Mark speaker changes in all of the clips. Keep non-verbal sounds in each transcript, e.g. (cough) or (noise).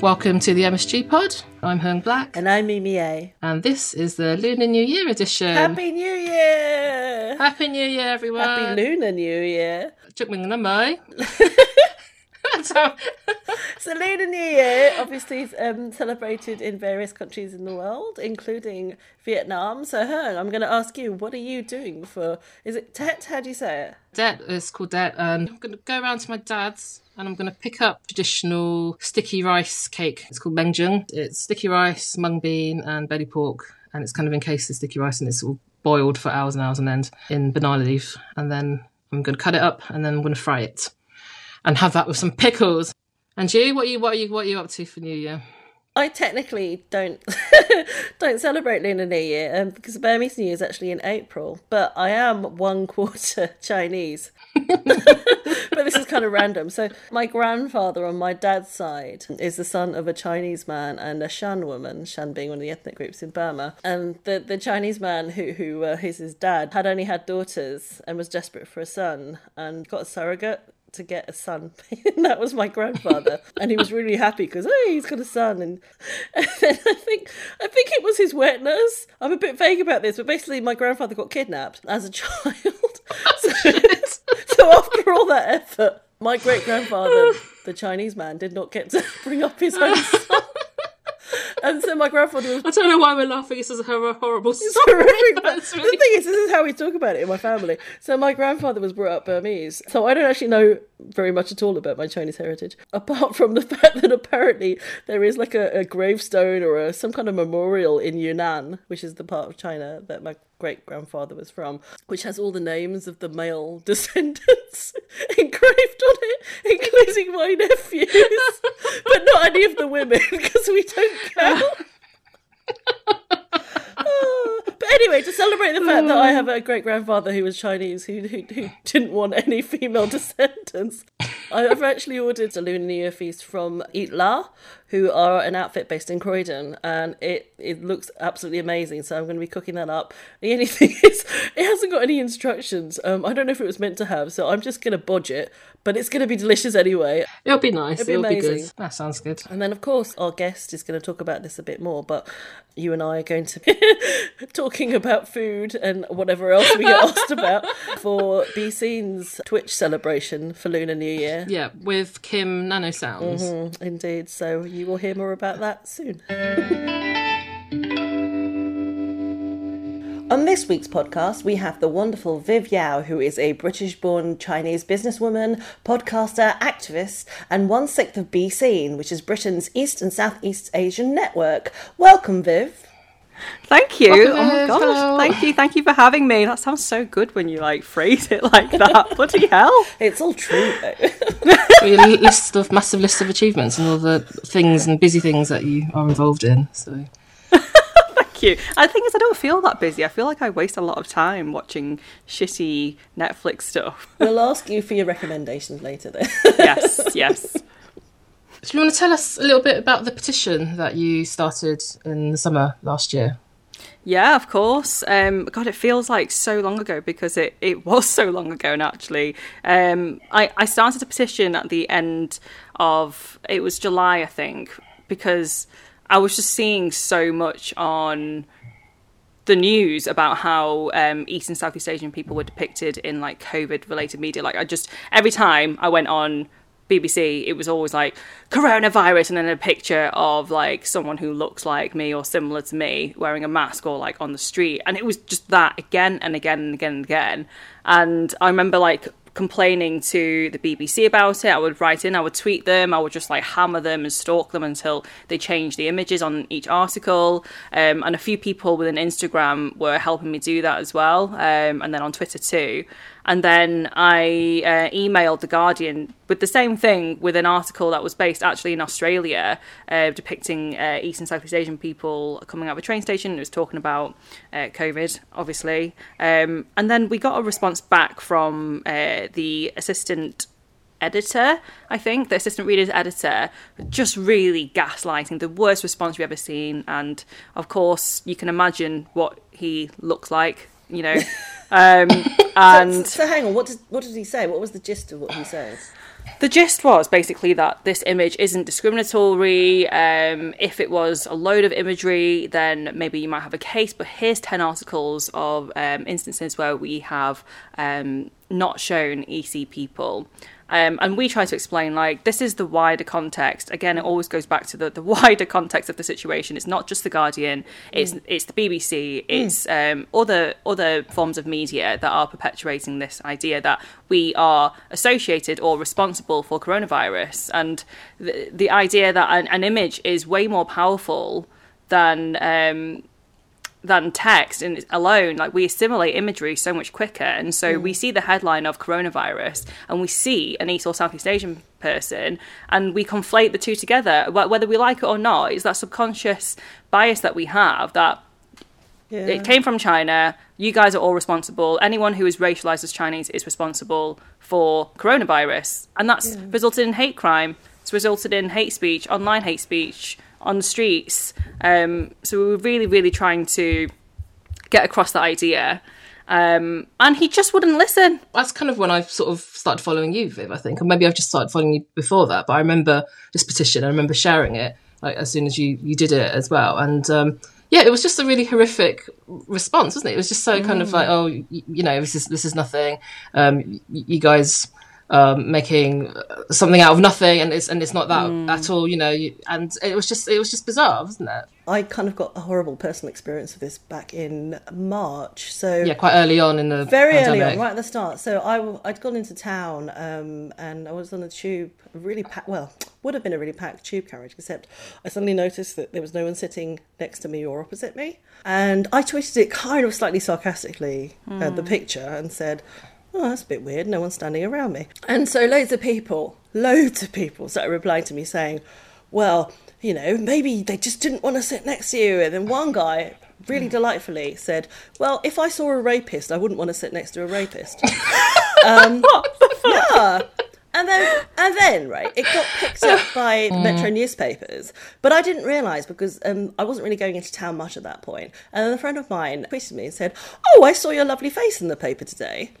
Speaker 1: Welcome to the MSG Pod. I'm Huong Black,
Speaker 2: And I'm MiMi Aye
Speaker 1: and this is the Lunar New Year edition.
Speaker 2: Happy New Year!
Speaker 1: Happy New Year, everyone!
Speaker 2: Happy Lunar New Year.
Speaker 1: Chúc mừng năm mới. How-
Speaker 2: So Lunar New Year obviously is um, celebrated in various countries in the world, including Vietnam. So Huong, I'm going to ask you, what are you doing for? Is it Tet? How do you say it?
Speaker 1: Det It's called Det, and I'm going to go around to my dad's and I'm going to pick up traditional sticky rice cake. It's called Mengjung. It's sticky rice, mung bean, and belly pork, and it's kind of encased in sticky rice and it's all boiled for hours and hours on end in banana leaf. And then I'm going to cut it up and then I'm going to fry it and have that with some pickles. And you, what are you, what are you, what are you up to for New Year?
Speaker 2: I technically don't (laughs) don't celebrate Lunar New Year um, because Burmese New Year is actually in April, but I am one (laughs) quarter Chinese. (laughs) but this is kind of random. So my grandfather on my dad's side is the son of a Chinese man and a Shan woman, Shan being one of the ethnic groups in Burma. And the the Chinese man who who uh, who's his dad had only had daughters and was desperate for a son and got a surrogate to get a son. and (laughs) that was my grandfather, and he was really happy because hey, he's got a son. And, (laughs) and then I think I think it was his wet nurse. I'm a bit vague about this, but basically, my grandfather got kidnapped as a (laughs) child. Oh, so, so after all that effort, my great grandfather, (sighs) the Chinese man, did not get to bring up his own son. And so my grandfather was
Speaker 1: I don't know why we're laughing. This is a horrible story.
Speaker 2: horrific, (laughs) but the
Speaker 1: really-
Speaker 2: thing is, this is how we talk about it in my family. So my grandfather was brought up Burmese, so I don't actually know very much at all about my Chinese heritage, apart from the (laughs) fact that apparently there is like a, a gravestone or a, some kind of memorial in Yunnan, which is the part of China that my great grandfather was from, which has all the names of the male (laughs) descendants (laughs) engraved on it, including my nephews, (laughs) but not any of the women because we don't count. (laughs) But anyway, to celebrate the fact that I have a great grandfather who was Chinese who, who, who didn't want any female (laughs) descendants, I've actually ordered a Lunar New Year feast from Eat La, who are an outfit based in Croydon, and it, it looks absolutely amazing. So I'm going to be cooking that up. The only (laughs) thing is, it hasn't got any instructions. Um, I don't know if it was meant to have, so I'm just going to bodge it, but it's going to be delicious anyway.
Speaker 1: It'll be nice.
Speaker 2: be
Speaker 1: It'll be
Speaker 2: amazing.
Speaker 1: good. That sounds good.
Speaker 2: And then, of course, our guest is going to talk about this a bit more, but you and I are going to be (laughs) talking about food and whatever else we get asked about (laughs) for besea.n's Twitch celebration for Lunar New Year.
Speaker 1: Yeah, with Kim Nanosounds.
Speaker 2: Mm, Indeed. So you will hear more about that soon. On this week's podcast, we have the wonderful Viv Yau, who is a British born Chinese businesswoman, podcaster, activist, and one sixth of besea.n, which is Britain's East and Southeast Asian network. Welcome, Viv.
Speaker 3: Thank you.
Speaker 1: Welcome,
Speaker 3: oh my
Speaker 1: Viv.
Speaker 3: gosh.
Speaker 1: Hello.
Speaker 3: Thank you. Thank you for having me. That sounds so good when you like phrase it (laughs) like that. Bloody hell.
Speaker 2: It's all true, though. (laughs)
Speaker 1: Your list of massive list of achievements and all the things and busy things that you are involved in. So
Speaker 3: Thank you. And the thing is, I don't feel that busy. I feel like I waste a lot of time watching shitty Netflix stuff. (laughs)
Speaker 2: we'll ask you for your recommendations later, then.
Speaker 3: yes, yes. (laughs)
Speaker 1: do you want to tell us a little bit about the petition that you started in the summer last year?
Speaker 3: Yeah, of course. Um, God, it feels like so long ago because it, it (laughs) was so long ago. And actually, um, I, I started a petition at the end of it was July, I think, because I was just seeing so much on the news about how um, East and Southeast Asian people were depicted in like COVID related media. Like I just every time I went on BBC, it was always like coronavirus and then a picture of like someone who looks like me or similar to me wearing a mask or like on the street. And it was just that again and again and again and again. And I remember like complaining to the BBC about it. I would write in, I would tweet them, I would just like hammer them and stalk them until they changed the images on each article. Um, and a few people within Instagram were helping me do that as well, um, and then on Twitter too. And then I uh, emailed The Guardian with the same thing with an article that was based actually in Australia, uh, depicting uh, East and Southeast Asian people coming out of a train station. It was talking about uh, COVID, obviously. Um, and then we got a response back from uh, the assistant editor, I think, the assistant reader's editor, just really gaslighting, the worst response we've ever seen. And of course, you can imagine what he looks like, you know. (laughs) Um, (laughs) and
Speaker 2: so hang on, what did what did he say? What was the gist of what he said?
Speaker 3: The gist was basically that this image isn't discriminatory. Um, if it was a load of imagery, then maybe you might have a case. But here's 10 articles of um, instances where we have um, not shown ESEA people. Um, and we try to explain like this is the wider context. Again, it always goes back to the, the (laughs) wider context of the situation. It's not just the Guardian. It's mm. it's the BBC. It's um, other other forms of media that are perpetuating this idea that we are associated or responsible for coronavirus, and the the idea that an, an image is way more powerful than um, than text and alone like we assimilate imagery so much quicker and so mm. we see the headline of coronavirus and we see an east or southeast asian person and we conflate the two together whether we like it or not it's that subconscious bias that we have that yeah. it came from china you guys are all responsible anyone who is racialized as chinese is responsible for coronavirus and that's yeah. resulted in hate crime it's resulted in hate speech online hate speech on the streets. Um, so we were really, really trying to get across that idea. Um, and he just wouldn't listen.
Speaker 1: That's kind of when I sort of started following you, Viv, I think. Or maybe I've just started following you before that. But I remember this petition, I remember sharing it like as soon as you, you did it as well. And um, yeah, it was just a really horrific response, wasn't it? It was just so kind of like, oh, you, you know, this is this is nothing. Um, you guys um, making something out of nothing, and it's and it's not that mm. at all, you know. You, and it was just it was just bizarre, wasn't it?
Speaker 2: I kind of got a horrible personal experience of this back in March. So
Speaker 1: yeah, quite early on in the
Speaker 2: very
Speaker 1: pandemic.
Speaker 2: early on, right at the start. So I I'd gone into town um, and I was on a tube, really packed. Well, would have been a really packed tube carriage, except I suddenly noticed that there was no one sitting next to me or opposite me, and I tweeted it (laughs) kind of slightly sarcastically mm. at the picture and said oh, that's a bit weird. No one's standing around me. And so loads of people, loads of people started replying to me saying, well, you know, maybe they just didn't want to sit next to you. And then one guy, really delightfully, said, well, if I saw a rapist, I wouldn't want to sit next to a rapist. (laughs) um, yeah. And then, and then, right, it got picked up (laughs) by the mm. Metro newspapers. But I didn't realise because um, I wasn't really going into town much at that point. And then a friend of mine tweeted me and said, "Oh, I saw your lovely face in the paper today."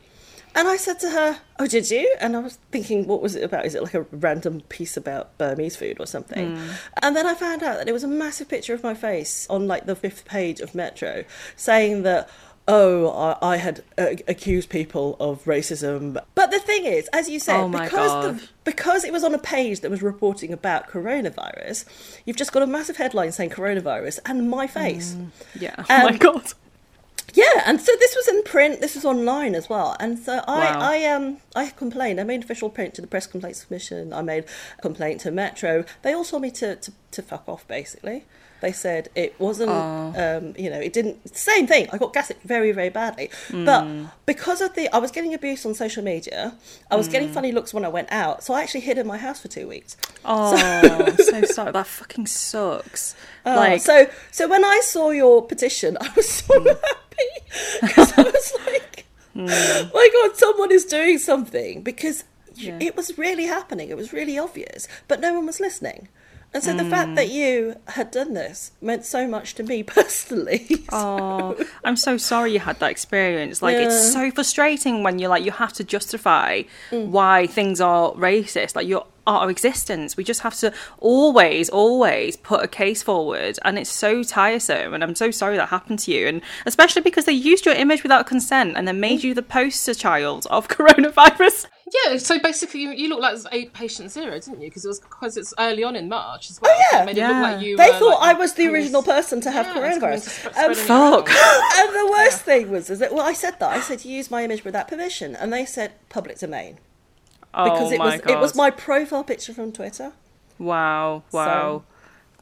Speaker 2: And I said to her, Oh, did you? And I was thinking, what was it about? Is it like a random piece about Burmese food or something? Mm. And then I found out that it was a massive picture of my face on like the fifth page of Metro saying that, oh, I, I had uh, accused people of racism. But the thing is, as you said,
Speaker 3: oh
Speaker 2: because, the, because it was on a page that was reporting about coronavirus, you've just got a massive headline saying coronavirus and my face. Mm.
Speaker 3: Yeah. Oh my God.
Speaker 2: Yeah, and so this was in print. This was online as well, and so I, wow. I um, I complained. I made official print to the Press Complaints Commission. I made a complaint to Metro. They all told me to, to, to fuck off, basically. They said it wasn't, oh. um, you know, it didn't. Same thing. I got gaslit very, very badly. Mm. But because of the, I was getting abuse on social media. I was mm. getting hmm. funny looks when I went out. So I actually hid in my house for two weeks.
Speaker 3: Oh, so, so (laughs) sorry. That fucking sucks.
Speaker 2: Uh, like, so, so when I saw your petition, I was so mm. happy (laughs) because I was (laughs) like, mm. my God, someone is doing something because yeah. it was really happening. It was really obvious, but no one was listening. And so mm. the fact that mm. you had done this meant so much to me (laughs) personally.
Speaker 3: so. Oh, I'm so sorry you had that experience. Like, yeah. it's so frustrating when you're like, you have to justify mm. why things are racist. Like, your our existence. We just have to always, always put a case forward, and it's so tiresome. And I'm so sorry that happened to you, and especially because they used your image without consent and then made mm. you the poster child of (laughs) coronavirus.
Speaker 1: Yeah, so basically, you, you look like a patient zero, didn't you? Because it was because it's early on in March as well.
Speaker 2: Oh yeah, yeah. Like they thought like I was the original person to have yeah, coronavirus.
Speaker 3: Um, fuck. (laughs)
Speaker 2: and the worst yeah. thing was is that well, I said that I said use my image without permission, and they said public domain because
Speaker 3: oh
Speaker 2: it was
Speaker 3: God.
Speaker 2: it was my profile picture from Twitter.
Speaker 3: Wow! Wow! So,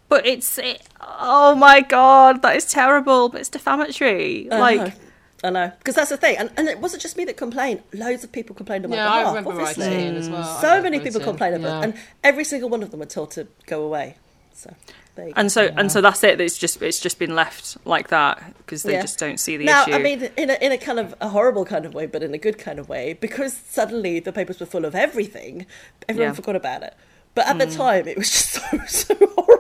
Speaker 3: but it's it, oh my god, that is terrible. But it's defamatory. Uh-huh. Like
Speaker 2: I know because that's the thing, and, and it wasn't just me that complained. Loads of people complained on my
Speaker 1: yeah,
Speaker 2: behalf.
Speaker 1: I remember
Speaker 2: obviously.
Speaker 1: writing as well.
Speaker 2: So many people complained about, yeah. and every single one of them were told to go away. So.
Speaker 3: And so and so that's it. It's just it's just been left like that because they yeah. just don't see the
Speaker 2: now,
Speaker 3: issue.
Speaker 2: I mean, in a in a kind of a horrible kind of way, but in a good kind of way, because suddenly the papers were full of everything, everyone yeah. forgot about it. But at mm. the time, it was just (laughs) so so horrible.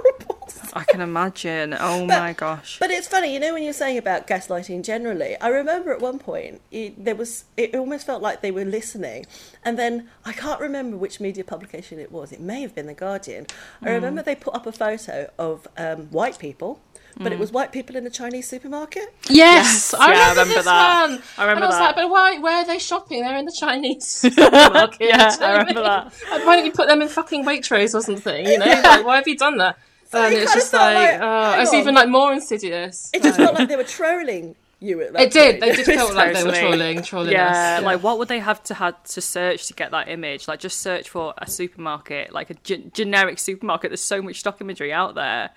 Speaker 3: I can imagine. Oh my gosh.
Speaker 2: But it's funny, you know, when you're saying about gaslighting generally. I remember at one point it, there was it almost felt like they were listening, and then I can't remember which media publication it was. It may have been the Guardian. I remember they put up a photo of um, white people. But it was white people in a Chinese supermarket.
Speaker 1: Yes, I,
Speaker 3: yeah, I
Speaker 1: remember
Speaker 3: remember
Speaker 1: this
Speaker 3: that.
Speaker 1: one.
Speaker 3: I remember
Speaker 1: and I was
Speaker 3: that.
Speaker 1: like, but why? Where are they shopping? They're in the Chinese (laughs) supermarket.
Speaker 3: Yeah, (laughs)
Speaker 1: Do you
Speaker 3: I remember
Speaker 1: mean?
Speaker 3: that.
Speaker 1: Why don't you put them in fucking Waitrose or something? You know, (laughs) like, why have you done that? And it's just like,
Speaker 2: like,
Speaker 1: oh, it's
Speaker 2: on.
Speaker 1: even like more insidious.
Speaker 2: It just felt like they were trolling you at that
Speaker 1: It did.
Speaker 2: point.
Speaker 1: They did feel like they were trolling, trolling
Speaker 3: Yeah,
Speaker 1: us.
Speaker 3: like what would they have to had to search to get that image? Like just search for a supermarket, like a generic supermarket. There's so much stock imagery out there.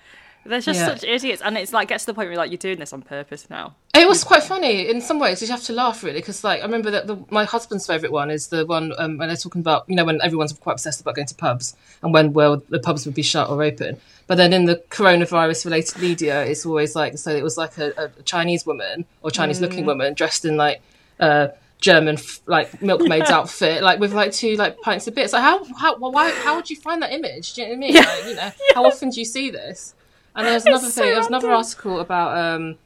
Speaker 3: They're just
Speaker 1: Yeah.
Speaker 3: such idiots, and it's like gets to the point where you're like you're doing this on purpose now.
Speaker 1: It was quite funny in some ways. You have to laugh really because, like, I remember that the, my husband's favorite one is the one um, when they're talking about you know when everyone's quite obsessed about going to pubs and when well the pubs would be shut or open. But then in the coronavirus related media, it's always like so it was like a, a Chinese woman or Chinese looking woman dressed in like uh, German like milkmaid's (laughs) outfit, like with like two like pints of bits. Like how how why how would you find that image? Do you know what I mean? Like, you know (laughs) how often do you see this? And there was another
Speaker 3: so
Speaker 1: thing. There was another article about um,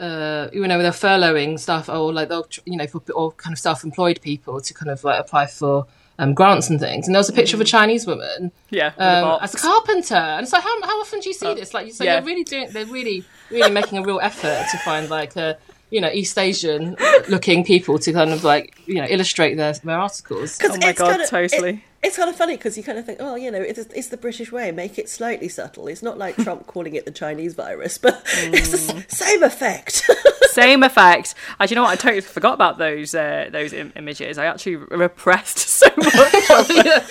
Speaker 1: uh, you know, they're furloughing stuff or like they'll, you know, for or kind of self-employed people to kind of like apply for um, grants and things. And there was a picture of a Chinese woman
Speaker 3: Yeah, with a
Speaker 1: um, as a carpenter, and it's like, how, how often do you see this? Like, so
Speaker 3: yeah.
Speaker 1: you're really doing, they're really, really making a real effort to find like a, you know, East Asian looking people to kind of like, you know, illustrate their their articles.
Speaker 2: 'Cause
Speaker 3: Oh my God,
Speaker 2: kinda-
Speaker 3: totally.
Speaker 2: it- it's kind of funny because you kind of think, oh, you know, it's, it's the British way. Make it slightly subtle. It's not like (laughs) Trump calling it the Chinese virus, but it's the
Speaker 3: Mm.
Speaker 2: same effect. (laughs)
Speaker 3: Same effect. Do you know what? I totally forgot about those uh, those Im- images. I actually repressed (laughs) so much. (laughs)
Speaker 1: yeah.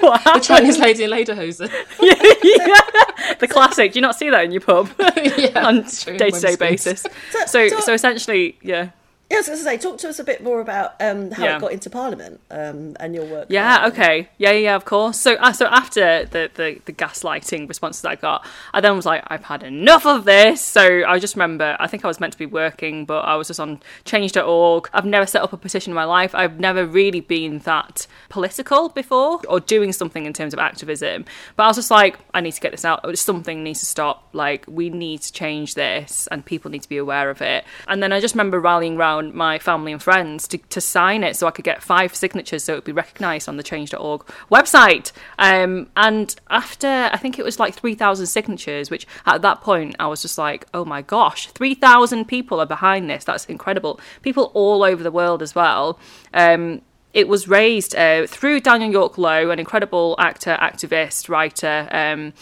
Speaker 3: what
Speaker 1: The? Chinese lady in Lederhosen. (laughs)
Speaker 3: yeah. The classic. Do you not see that in your pub
Speaker 1: yeah,
Speaker 3: on
Speaker 1: it's
Speaker 3: day to day basis? So
Speaker 2: so-
Speaker 3: so essentially, yeah.
Speaker 2: I was going to say, talk to us a bit more about um, how
Speaker 3: Yeah.
Speaker 2: it got into Parliament um, and your work.
Speaker 3: Yeah, okay. Yeah, yeah, of course. So uh, so after the, the, the gaslighting responses I got, I then was like, I've had enough of this. So I just remember, I think I was meant to be working, but I was just on change.org. I've never set up a petition in my life. I've never really been that political before or doing something in terms of activism. But I was just like, I need to get this out. Something needs to stop. Like, we need to change this and people need to be aware of it. And then I just remember rallying around my family and friends to, to sign it so I could get five signatures so it would be recognised on the change.org website. Um, and after, I think it was like 3,000 signatures, which at that point I was just like, oh my gosh, 3,000 people are behind this. That's incredible. People all over the world as well. Um, it was raised uh, through Daniel York Loh, an incredible actor, activist, writer, um,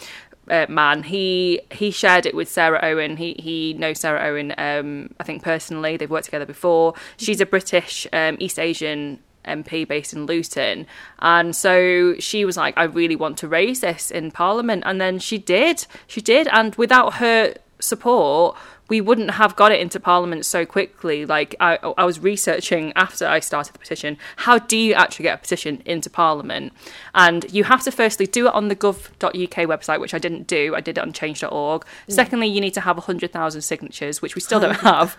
Speaker 3: uh, man. He he shared it with Sarah Owen. He he knows Sarah Owen. Um, I think personally, they've worked together before. She's a British um, East Asian MP based in Luton, and so she was like, "I really want to raise this in Parliament," and then she did. She did, and without her support we wouldn't have got it into parliament so quickly. Like I, I was researching after i started the petition how do you actually get a petition into parliament? And you have to firstly do it on the gov.uk website which i didn't do. I did it on change.org mm. secondly you need to have 100000 signatures which we still don't (laughs) have.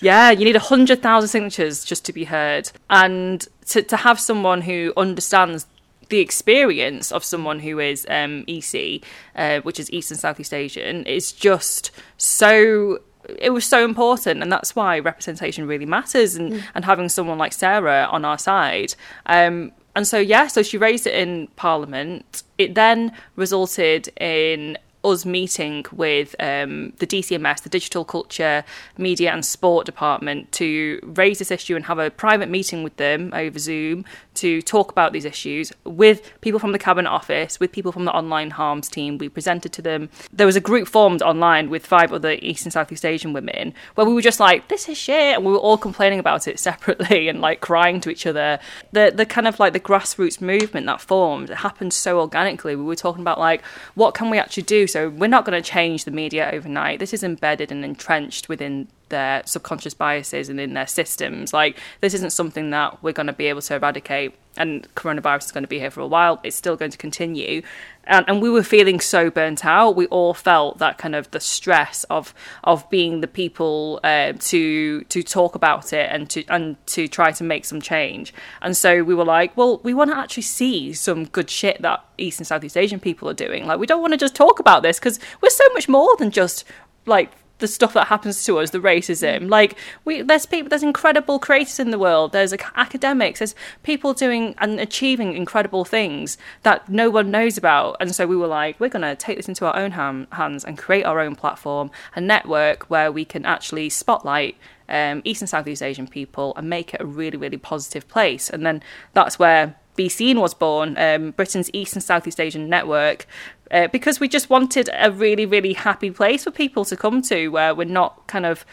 Speaker 3: Yeah you need 100000 signatures just to be heard. And to, to have someone who understands the experience of someone who is um, ESEA, uh, which is East and Southeast Asian, is just so. It was so important, and that's why representation really matters, and, and having someone like Sarah on our side. Um, and so, yeah, so she raised it in Parliament. It then resulted in us meeting with um, the DCMS, the Digital Culture, Media and Sport Department, to raise this issue and have a private meeting with them over Zoom to talk about these issues with people from the Cabinet Office, with people from the online harms team. We presented to them. There was a group formed online with five other East and Southeast Asian women where we were just like, this is shit. And we were all complaining about it (laughs) separately and like crying to each other. The, the kind of like the grassroots movement that formed, it happened so organically. We were talking about like, what can we actually do? So we're not going to change the media overnight. This is embedded and entrenched within their subconscious biases and in their systems. Like this isn't something that we're going to be able to eradicate and coronavirus is going to be here for a while. It's still going to continue. And, and, we were feeling so burnt out. We all felt that kind of the stress of of being the people uh, to to talk about it and to and to try to make some change. And so we were like, well, we want to actually see some good shit that East and Southeast Asian people are doing. Like, we don't want to just talk about this because we're so much more than just like the stuff that happens to us, the racism. Like we, there's people, there's incredible creators in the world. There's academics. There's people doing and achieving incredible things that no one knows about. And so we were like, we're to take this into our own ham, hands and create our own platform, a network where we can actually spotlight um, East and Southeast Asian people and make it a really, really positive place. And then that's where besea.n was born, um, Britain's East and Southeast Asian network, uh, because we just wanted a really, really happy place for people to come to where we're not kind of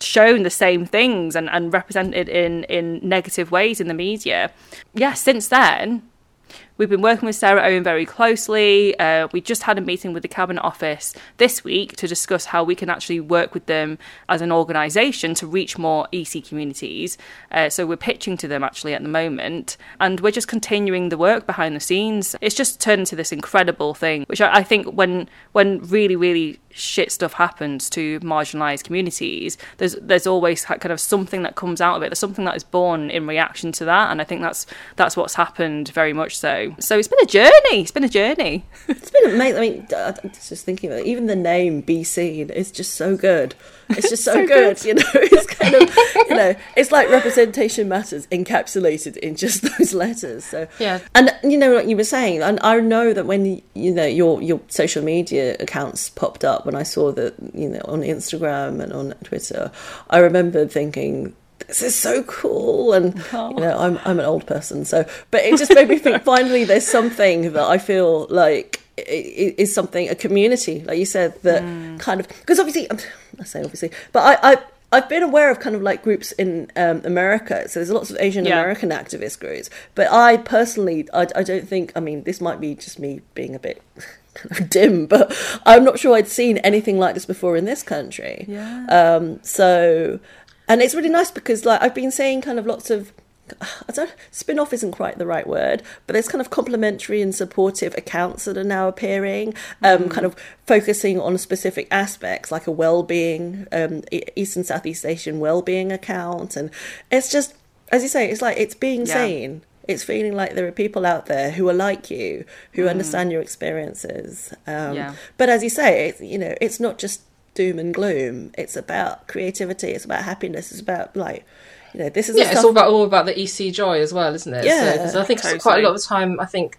Speaker 3: shown the same things and, and represented in, in negative ways in the media. Yeah, since then, We've been working with Sarah Owen very closely. Uh, we just had a meeting with the Cabinet Office this week to discuss how we can actually work with them as an organisation to reach more ESEA communities. Uh, so we're pitching to them actually at the moment, and we're just continuing the work behind the scenes. It's just turned into this incredible thing, which I, I think when when really really shit stuff happens to marginalized communities there's there's always kind of something that comes out of it there's something that is born in reaction to that and i think that's that's what's happened very much so so it's been a journey it's been a journey (laughs)
Speaker 2: it's been amazing i mean i'm just thinking about it. even the name seen is just so good it's just (laughs) so, so good, good, (laughs) you know. It's kind of, you know, it's like representation matters encapsulated in just those letters. So
Speaker 1: yeah,
Speaker 2: and you know what you were saying, and I know that when you know your your social media accounts popped up when I saw that you know on Instagram and on Twitter, I remember thinking this is so cool and oh. you know I'm I'm an old person so but it just made me think (laughs) finally there's something that I feel like is something a community like you said that mm. kind of because obviously I say obviously but I, I I've been aware of kind of like groups in um, America. So there's lots of Asian American yeah. activist groups. But I personally, I, I, don't think, I mean, this might be just me being a bit kind (laughs) of dim, but I'm not sure I'd seen anything like this before in this country.
Speaker 3: Yeah.
Speaker 2: Um, so, and it's really nice because like I've been seeing kind of lots of I don't spin off isn't quite the right word, but there's kind of complementary and supportive accounts that are now appearing, um, mm. kind of focusing on specific aspects like a well-being, um, East and Southeast Asian well-being account, and it's just as you say, it's like it's being yeah. seen. It's feeling like there are people out there who are like you, who mm. understand your experiences. Um, yeah. But as you say, it's, you know, it's not just doom and gloom. It's about creativity. It's about happiness. It's about like you know, this is
Speaker 1: yeah, it's all about all about the ESEA joy as well, isn't it?
Speaker 2: Yeah,
Speaker 1: so, I think totally. quite a lot of the time, I think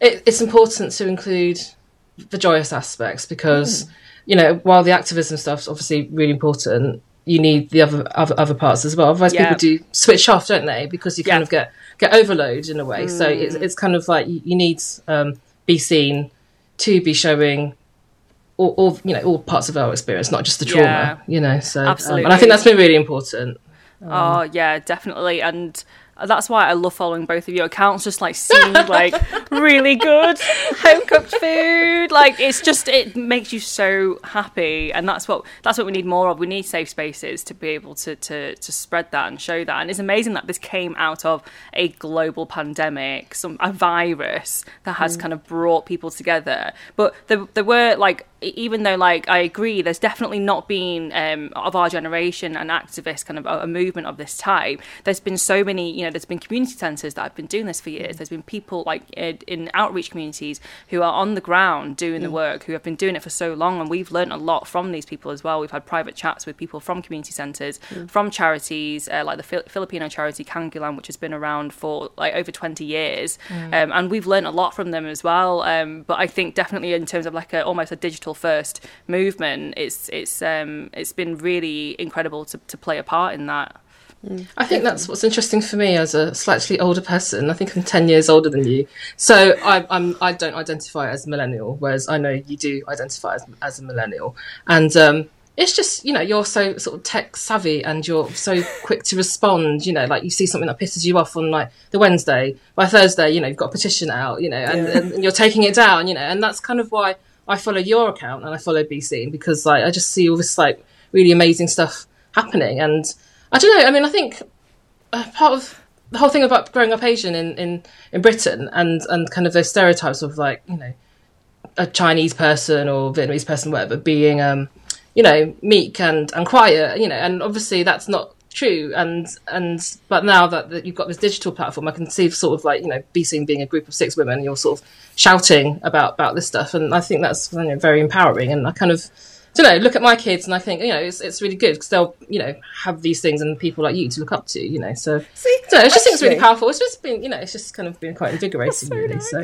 Speaker 1: it, it's important to include the joyous aspects because mm. you know while the activism stuff's obviously really important, you need the other other, other parts as well. Otherwise, yeah. people do switch off, don't they? Because you kind yeah. of get get overload in a way. Mm. So it's it's kind of like you, you need um, be seen to be showing all, all, you know all parts of our experience, not just the trauma. Yeah. You know, so
Speaker 3: absolutely, um,
Speaker 1: and I think that's been really important.
Speaker 3: Um, oh yeah, definitely, and that's why I love following both of your accounts. Just like seeing (laughs) like really good home cooked food. Like it's just it makes you so happy, and that's what that's what we need more of. We need safe spaces to be able to to to spread that and show that. And it's amazing that this came out of a global pandemic, some a virus that has mm. kind of brought people together. But there there were like even though like I agree, there's definitely not been um, of our generation an activist kind of a, a, movement of this type. There's been so many, you know, there's been community centres that have been doing this for years. There's been people like in, in outreach communities who are on the ground doing the mm. work, who have been doing it for so long, and we've learned a lot from these people as well. We've had private chats with people from community centres, mm. from charities uh, like the Filipino charity Kanlungan, which has been around for like over 20 years, mm. um, and we've learned a lot from them as well. Um, but I think definitely in terms of like a, almost a digital first movement, it's it's um, it's been really incredible to, to play a part in that.
Speaker 1: Mm. I think that's what's interesting for me as a slightly older person. I think I'm ten years older than you, so I, I'm I don't identify as millennial, whereas I know you do identify as, as a millennial, and um, it's just you know you're so sort of tech savvy and you're so quick to respond. You know, like you see something that pisses you off on like the Wednesday, by Thursday, you know you've got a petition out, you know, and, yeah. and you're taking it down, you know, and that's kind of why I follow your account and I follow Seen because like I just see all this like really amazing stuff happening. And I don't know. I mean, I think uh, part of the whole thing about growing up Asian in, in, in Britain and, and kind of those stereotypes of like, you know, a Chinese person or Vietnamese person, whatever, being, um, you know, meek and, and quiet, you know, and obviously that's not true. And, and, but now that, that you've got this digital platform, I can see sort of like, you know, BCing being a group of six women, you're sort of shouting about, about this stuff. And I think that's you know, very empowering. And I kind of, don't know, look at my kids and I think, you know, it's, it's really good because they'll, you know, have these things and people like you to look up to, you know. So, so I just think it's really powerful. It's just been, you know, it's just kind of been quite invigorating, really. So,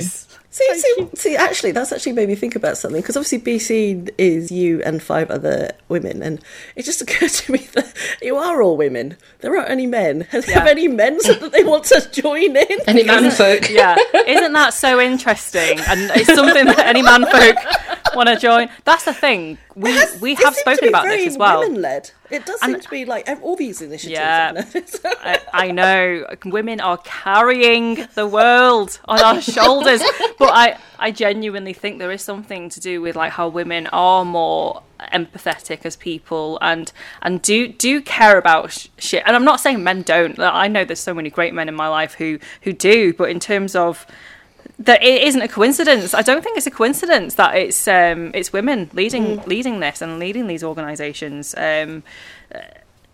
Speaker 2: See, see, see, actually, that's actually made me think about something because obviously besea.n is you and five other women, and it just (laughs) occurred to me that you are all women. There aren't any men. (laughs) Have, have any men said (laughs) that they want to join in?
Speaker 1: any man folk.
Speaker 3: yeah, isn't that so interesting? And it's something that any man folk want to join. That's the thing. We we have spoken about this as well.
Speaker 2: Women-led. It does seem to be like all these initiatives.
Speaker 3: Yeah.
Speaker 2: I know. (laughs)
Speaker 3: I, I know women are carrying the world on our shoulders, but I I genuinely think there is something to do with like how women are more empathetic as people and and do do care about sh- shit. And I'm not saying men don't. I know there's so many great men in my life who who do, but in terms of that it isn't a coincidence. I don't think it's a coincidence that it's um, it's women leading leading this and leading these organisations. Um, uh,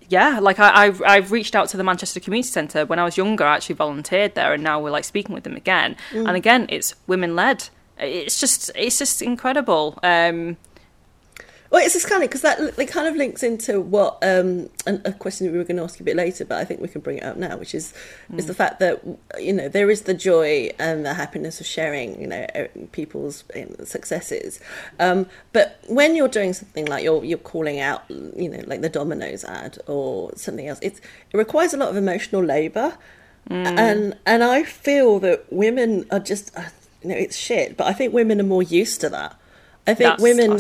Speaker 3: yeah, like I, I've I've reached out to the Manchester Community Centre when I was younger. I actually volunteered there, and now we're like speaking with them again. And again, it's women led. It's just it's just incredible. Um,
Speaker 2: Well, it's just kind of because that it kind of links into what um, an, a question we were going to ask you a bit later, but I think we can bring it up now, which is is the fact that you know there is the joy and the happiness of sharing, you know, people's um, successes. Um, but when you're doing something like you're you're calling out, you know, like the Domino's ad or something else, it's it requires a lot of emotional labour, and and I feel that women are just, uh, you know, it's shit, but I think women are more used to that. I think
Speaker 3: that's,
Speaker 2: women.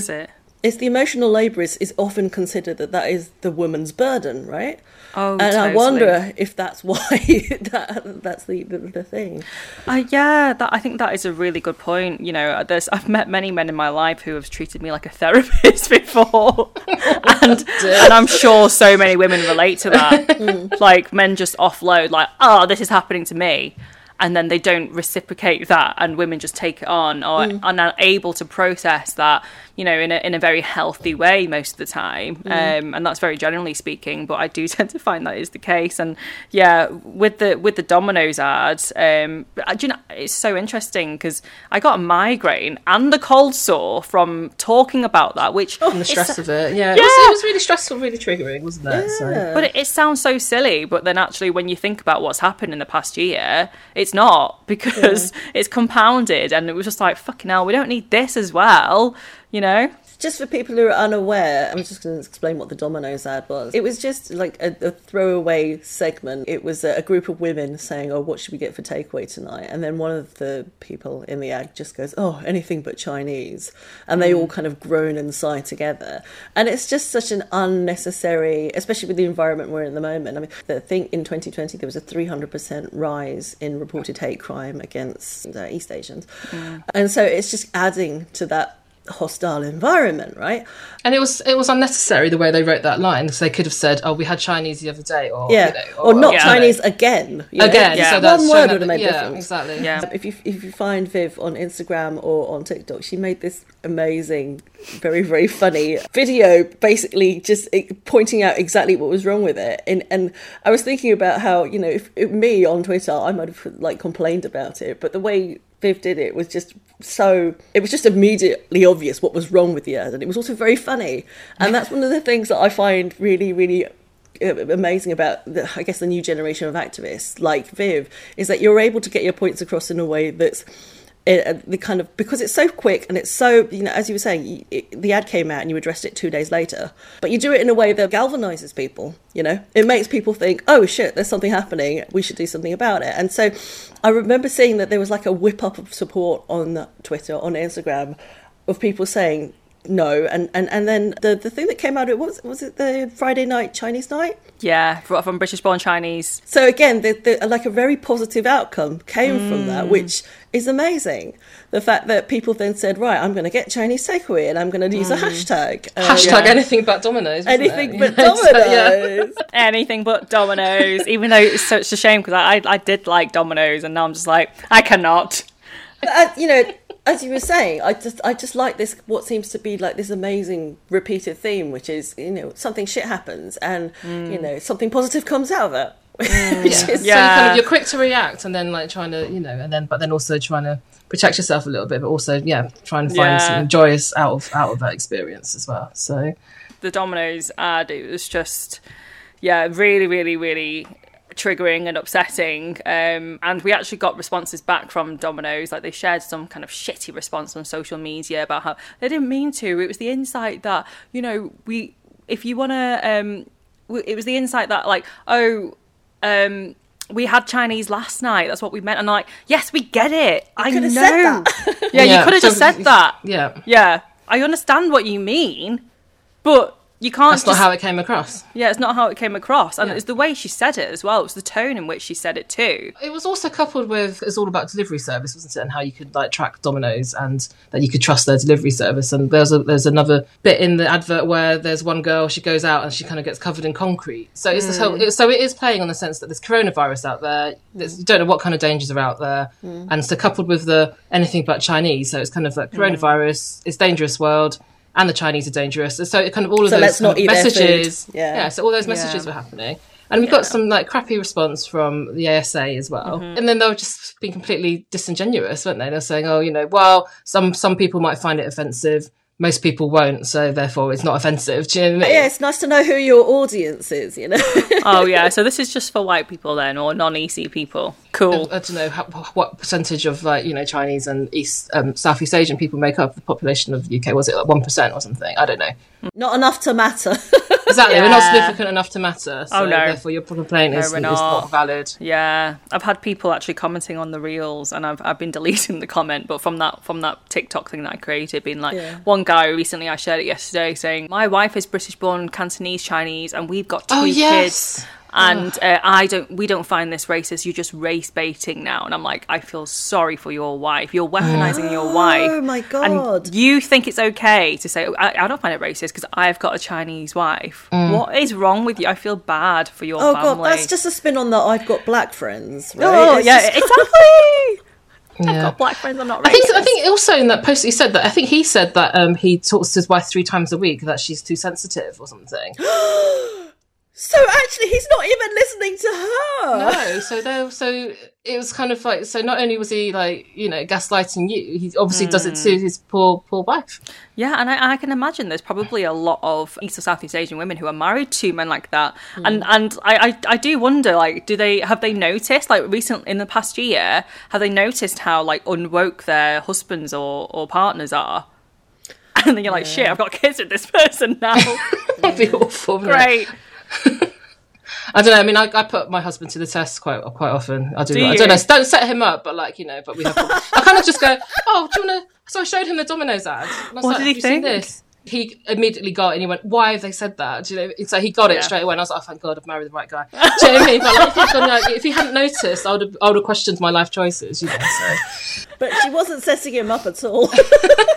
Speaker 2: It's the emotional labour is, is often considered that that is the woman's burden, right?
Speaker 3: Oh,
Speaker 2: and I wonder if that's why (laughs) that that's the, the, the thing.
Speaker 3: Uh, yeah, that, I think that is a really good point. You know, there's I've met many men in my life who have treated me like a (laughs) therapist before, (laughs) and and I'm sure so many women relate to that. like men just offload, like, oh, this is happening to me. And then they don't reciprocate that, and women just take it on, or are not able to process that, you know, in a in a very healthy way most of the time. Um, and that's very generally speaking, but I do (laughs) tend to find that is the case. And yeah, with the with the Domino's ads, um, uh, do you know, it's so interesting because I got a migraine and a cold sore from talking about that, which
Speaker 1: And the stress of it, yeah. It, was, it was really stressful, really triggering, wasn't it? So.
Speaker 3: But it, it sounds so silly, but then actually, when you think about what's happened in the past year, it's not (laughs) because it's compounded, and it was just like fucking hell. We don't need this as well, you know.
Speaker 2: Just for people who are unaware, I'm just going to explain what the Domino's ad was. It was just like a, a throwaway segment. It was a, a group of women saying, "Oh, what should we get for takeaway tonight?" And then one of the people in the ad just goes, "Oh, anything but Chinese," and they all kind of groan and sigh together. And it's just such an unnecessary, especially with the environment we're in at the moment. I mean, I think in 2020 there was a 300% rise in reported hate crime against uh, East Asians, and so it's just adding to that hostile environment, right?
Speaker 1: And it was it was unnecessary the way they wrote that line. So they could have said, "Oh, we had Chinese the other day," or
Speaker 2: Yeah,
Speaker 1: you know,
Speaker 2: or, not
Speaker 3: yeah.
Speaker 2: Chinese again. you know?
Speaker 1: again.
Speaker 3: Yeah.
Speaker 1: So that's
Speaker 2: one word would have made
Speaker 1: yeah,
Speaker 2: difference.
Speaker 1: exactly.
Speaker 3: Yeah.
Speaker 2: If you if you find Viv on Instagram or on TikTok, she made this amazing, very very funny video, basically just eh, pointing out exactly what was wrong with it. And and I was thinking about how you know if, if me on Twitter, I might have like complained about it, but the way Viv did it was just so it was just immediately obvious what was wrong with the ad, and it was also very funny. And that's one of the things that I find really really uh, amazing about the, I guess the new generation of activists like Viv is that you're able to get your points across in a way that's uh, the kind of because it's so quick and it's so you know as you were saying it, the ad came out and you addressed it two days later. But you do it in a way that galvanizes people you know? It makes people think oh shit there's something happening. We should do something about it. And so i remember seeing that there was like a whip up of support on twitter on instagram of people saying no. And and and then the the thing that came out of it was was it the friday night chinese night
Speaker 3: Yeah, fr- from British born Chinese.
Speaker 2: So again, the, the, like a very positive outcome came from
Speaker 3: Mm.
Speaker 2: that, which is amazing. The fact that people then said, "Right, I'm going to get Chinese takeaway, and I'm going to use
Speaker 3: Mm.
Speaker 2: a hashtag." Um,
Speaker 1: Hashtag
Speaker 3: Yeah.
Speaker 1: anything but Dominoes.
Speaker 2: anything
Speaker 1: it?
Speaker 2: but
Speaker 1: You (laughs) (laughs) yeah.
Speaker 2: Dominoes. (laughs)
Speaker 3: Anything but Dominoes, even though it's such a shame because I, I I did like Dominoes and now I'm just like I cannot.
Speaker 2: But, uh, you know, as you were saying, I just I just like this. What seems to be like this amazing repeated theme, which is you know something shit happens, and you mm. know something positive comes out of it. (laughs) Which mm,
Speaker 1: Yeah.
Speaker 2: is-
Speaker 1: So you kind of, you're quick to react, and then like trying to, you know, and then but then also trying to protect yourself a little bit, but also yeah, trying to find
Speaker 3: Yeah.
Speaker 1: something joyous out of out of that experience as well. So
Speaker 3: The Dominoes ad it was just yeah really really really triggering and upsetting um, and we actually got responses back from Domino's like they shared some kind of shitty response on social media about how they didn't mean to it was the insight that you know we if you want to um, it was the insight that like oh um, we had Chinese last night. That's what we meant. And like, yes, we get it. I know.
Speaker 2: could said that. (laughs)
Speaker 3: yeah, you could have
Speaker 1: so-
Speaker 3: just said that.
Speaker 1: Yeah,
Speaker 3: Yeah, I understand what you mean, but you can't.
Speaker 1: that's
Speaker 3: just,
Speaker 1: not how it came across.
Speaker 3: Yeah, it's not how it came across, and
Speaker 1: Yeah.
Speaker 3: it's the way she said it as well. It was the tone in which she said it too.
Speaker 1: It was also coupled with it's all about delivery service, wasn't it? And how you could like track Domino's and that you could trust their delivery service. And there's a, there's another bit in the advert where there's one girl she goes out and she kind of gets covered in concrete. So it's this whole, it, so it is playing on the sense that there's coronavirus out there. There's, you don't know what kind of dangers are out there, mm. and so coupled with the anything but Chinese. So it's kind of like coronavirus, it's dangerous world. And the Chinese are dangerous. So it kind of all of
Speaker 2: So
Speaker 1: those
Speaker 2: let's
Speaker 1: kind
Speaker 2: not
Speaker 1: of
Speaker 2: eat their food.
Speaker 1: messages.
Speaker 2: Yeah.
Speaker 1: yeah. So all those messages
Speaker 3: Yeah.
Speaker 1: were happening. And we got some like crappy response from the ASA as well. Mm-hmm. And then they were just being completely disingenuous, weren't they? They're saying, oh, you know, well, some some people might find it offensive, most people won't, so therefore it's not offensive. Do you know what I mean?
Speaker 2: yeah, it's nice to know who your audience is. You know, (laughs)
Speaker 3: oh yeah, so this is just for white people then, or non-ESEA people. Cool.
Speaker 1: I don't know how, what percentage of like you know Chinese and East um, Southeast Asian people make up the population of the UK. Was it like one percent or something? I don't know.
Speaker 2: not enough to matter. (laughs)
Speaker 1: Exactly, we're not significant enough to matter. Oh, so
Speaker 3: Oh, no.
Speaker 1: Therefore, your complaint
Speaker 3: No,
Speaker 1: is, is
Speaker 3: not.
Speaker 1: valid.
Speaker 3: Yeah, I've had people actually commenting on the reels, and I've I've been (laughs) deleting the comment, but from that from that TikTok thing that I created, being like
Speaker 2: Yeah.
Speaker 3: one guy recently I shared it yesterday saying my wife is British born Cantonese Chinese, and we've got two
Speaker 1: Oh,
Speaker 3: kids.
Speaker 1: Yes.
Speaker 3: And uh, I don't. We don't find this racist. You're just race baiting now, and I'm like, I feel sorry for your wife. You're weaponizing your wife.
Speaker 2: Oh my god!
Speaker 3: And you think it's okay to say, I, I don't find it racist because I've got a Chinese wife. What is wrong with you? I feel bad for your
Speaker 2: oh
Speaker 3: family.
Speaker 2: god, that's just a spin on that. I've got black friends. Right?
Speaker 3: Oh,
Speaker 2: It's
Speaker 3: yeah,
Speaker 2: just-
Speaker 3: exactly. (laughs) I've
Speaker 1: Yeah.
Speaker 3: got black friends, I'm not racist.
Speaker 1: I think I think also in that post he said that I think he said that um, he talks to his wife three times a week that she's too sensitive or something. (gasps) (gasps) (gasps)
Speaker 2: So actually, he's not even listening to her.
Speaker 1: no, so there, so it was kind of like so. Not only was he like you know gaslighting you, he obviously does it to hmm. his poor poor wife.
Speaker 3: Yeah, and I, I can imagine there's probably a lot of East or Southeast Asian women who are married to men like that, hmm. and and I, I I do wonder like do they have they noticed like recently in the past year have they noticed how like unwoke their husbands or or partners are, (laughs) and then you're like shit I've got kids with this person now (laughs)
Speaker 1: That'd be (laughs) awful. wouldn't it? I don't know. I mean, I, I put my husband to the test quite quite often. I do.
Speaker 3: Do
Speaker 1: I don't know. Don't set him up, but like you know. But we have. I kind of just go. Oh, do you want to? So I showed him the Domino's ad. And I was
Speaker 3: What
Speaker 1: like,
Speaker 3: did he
Speaker 1: "Have you seen
Speaker 3: think?
Speaker 1: This. He immediately got it and he went, Why have they said that? Do you know? So he got it
Speaker 3: Yeah.
Speaker 1: straight away and I was like, Oh thank God I've married the right guy. (laughs) Do you know what I mean? But like, if, he'd gone, like, if he hadn't noticed, I would have I would have questioned my life choices, you know. So (laughs)
Speaker 2: But she wasn't setting him up at all. (laughs)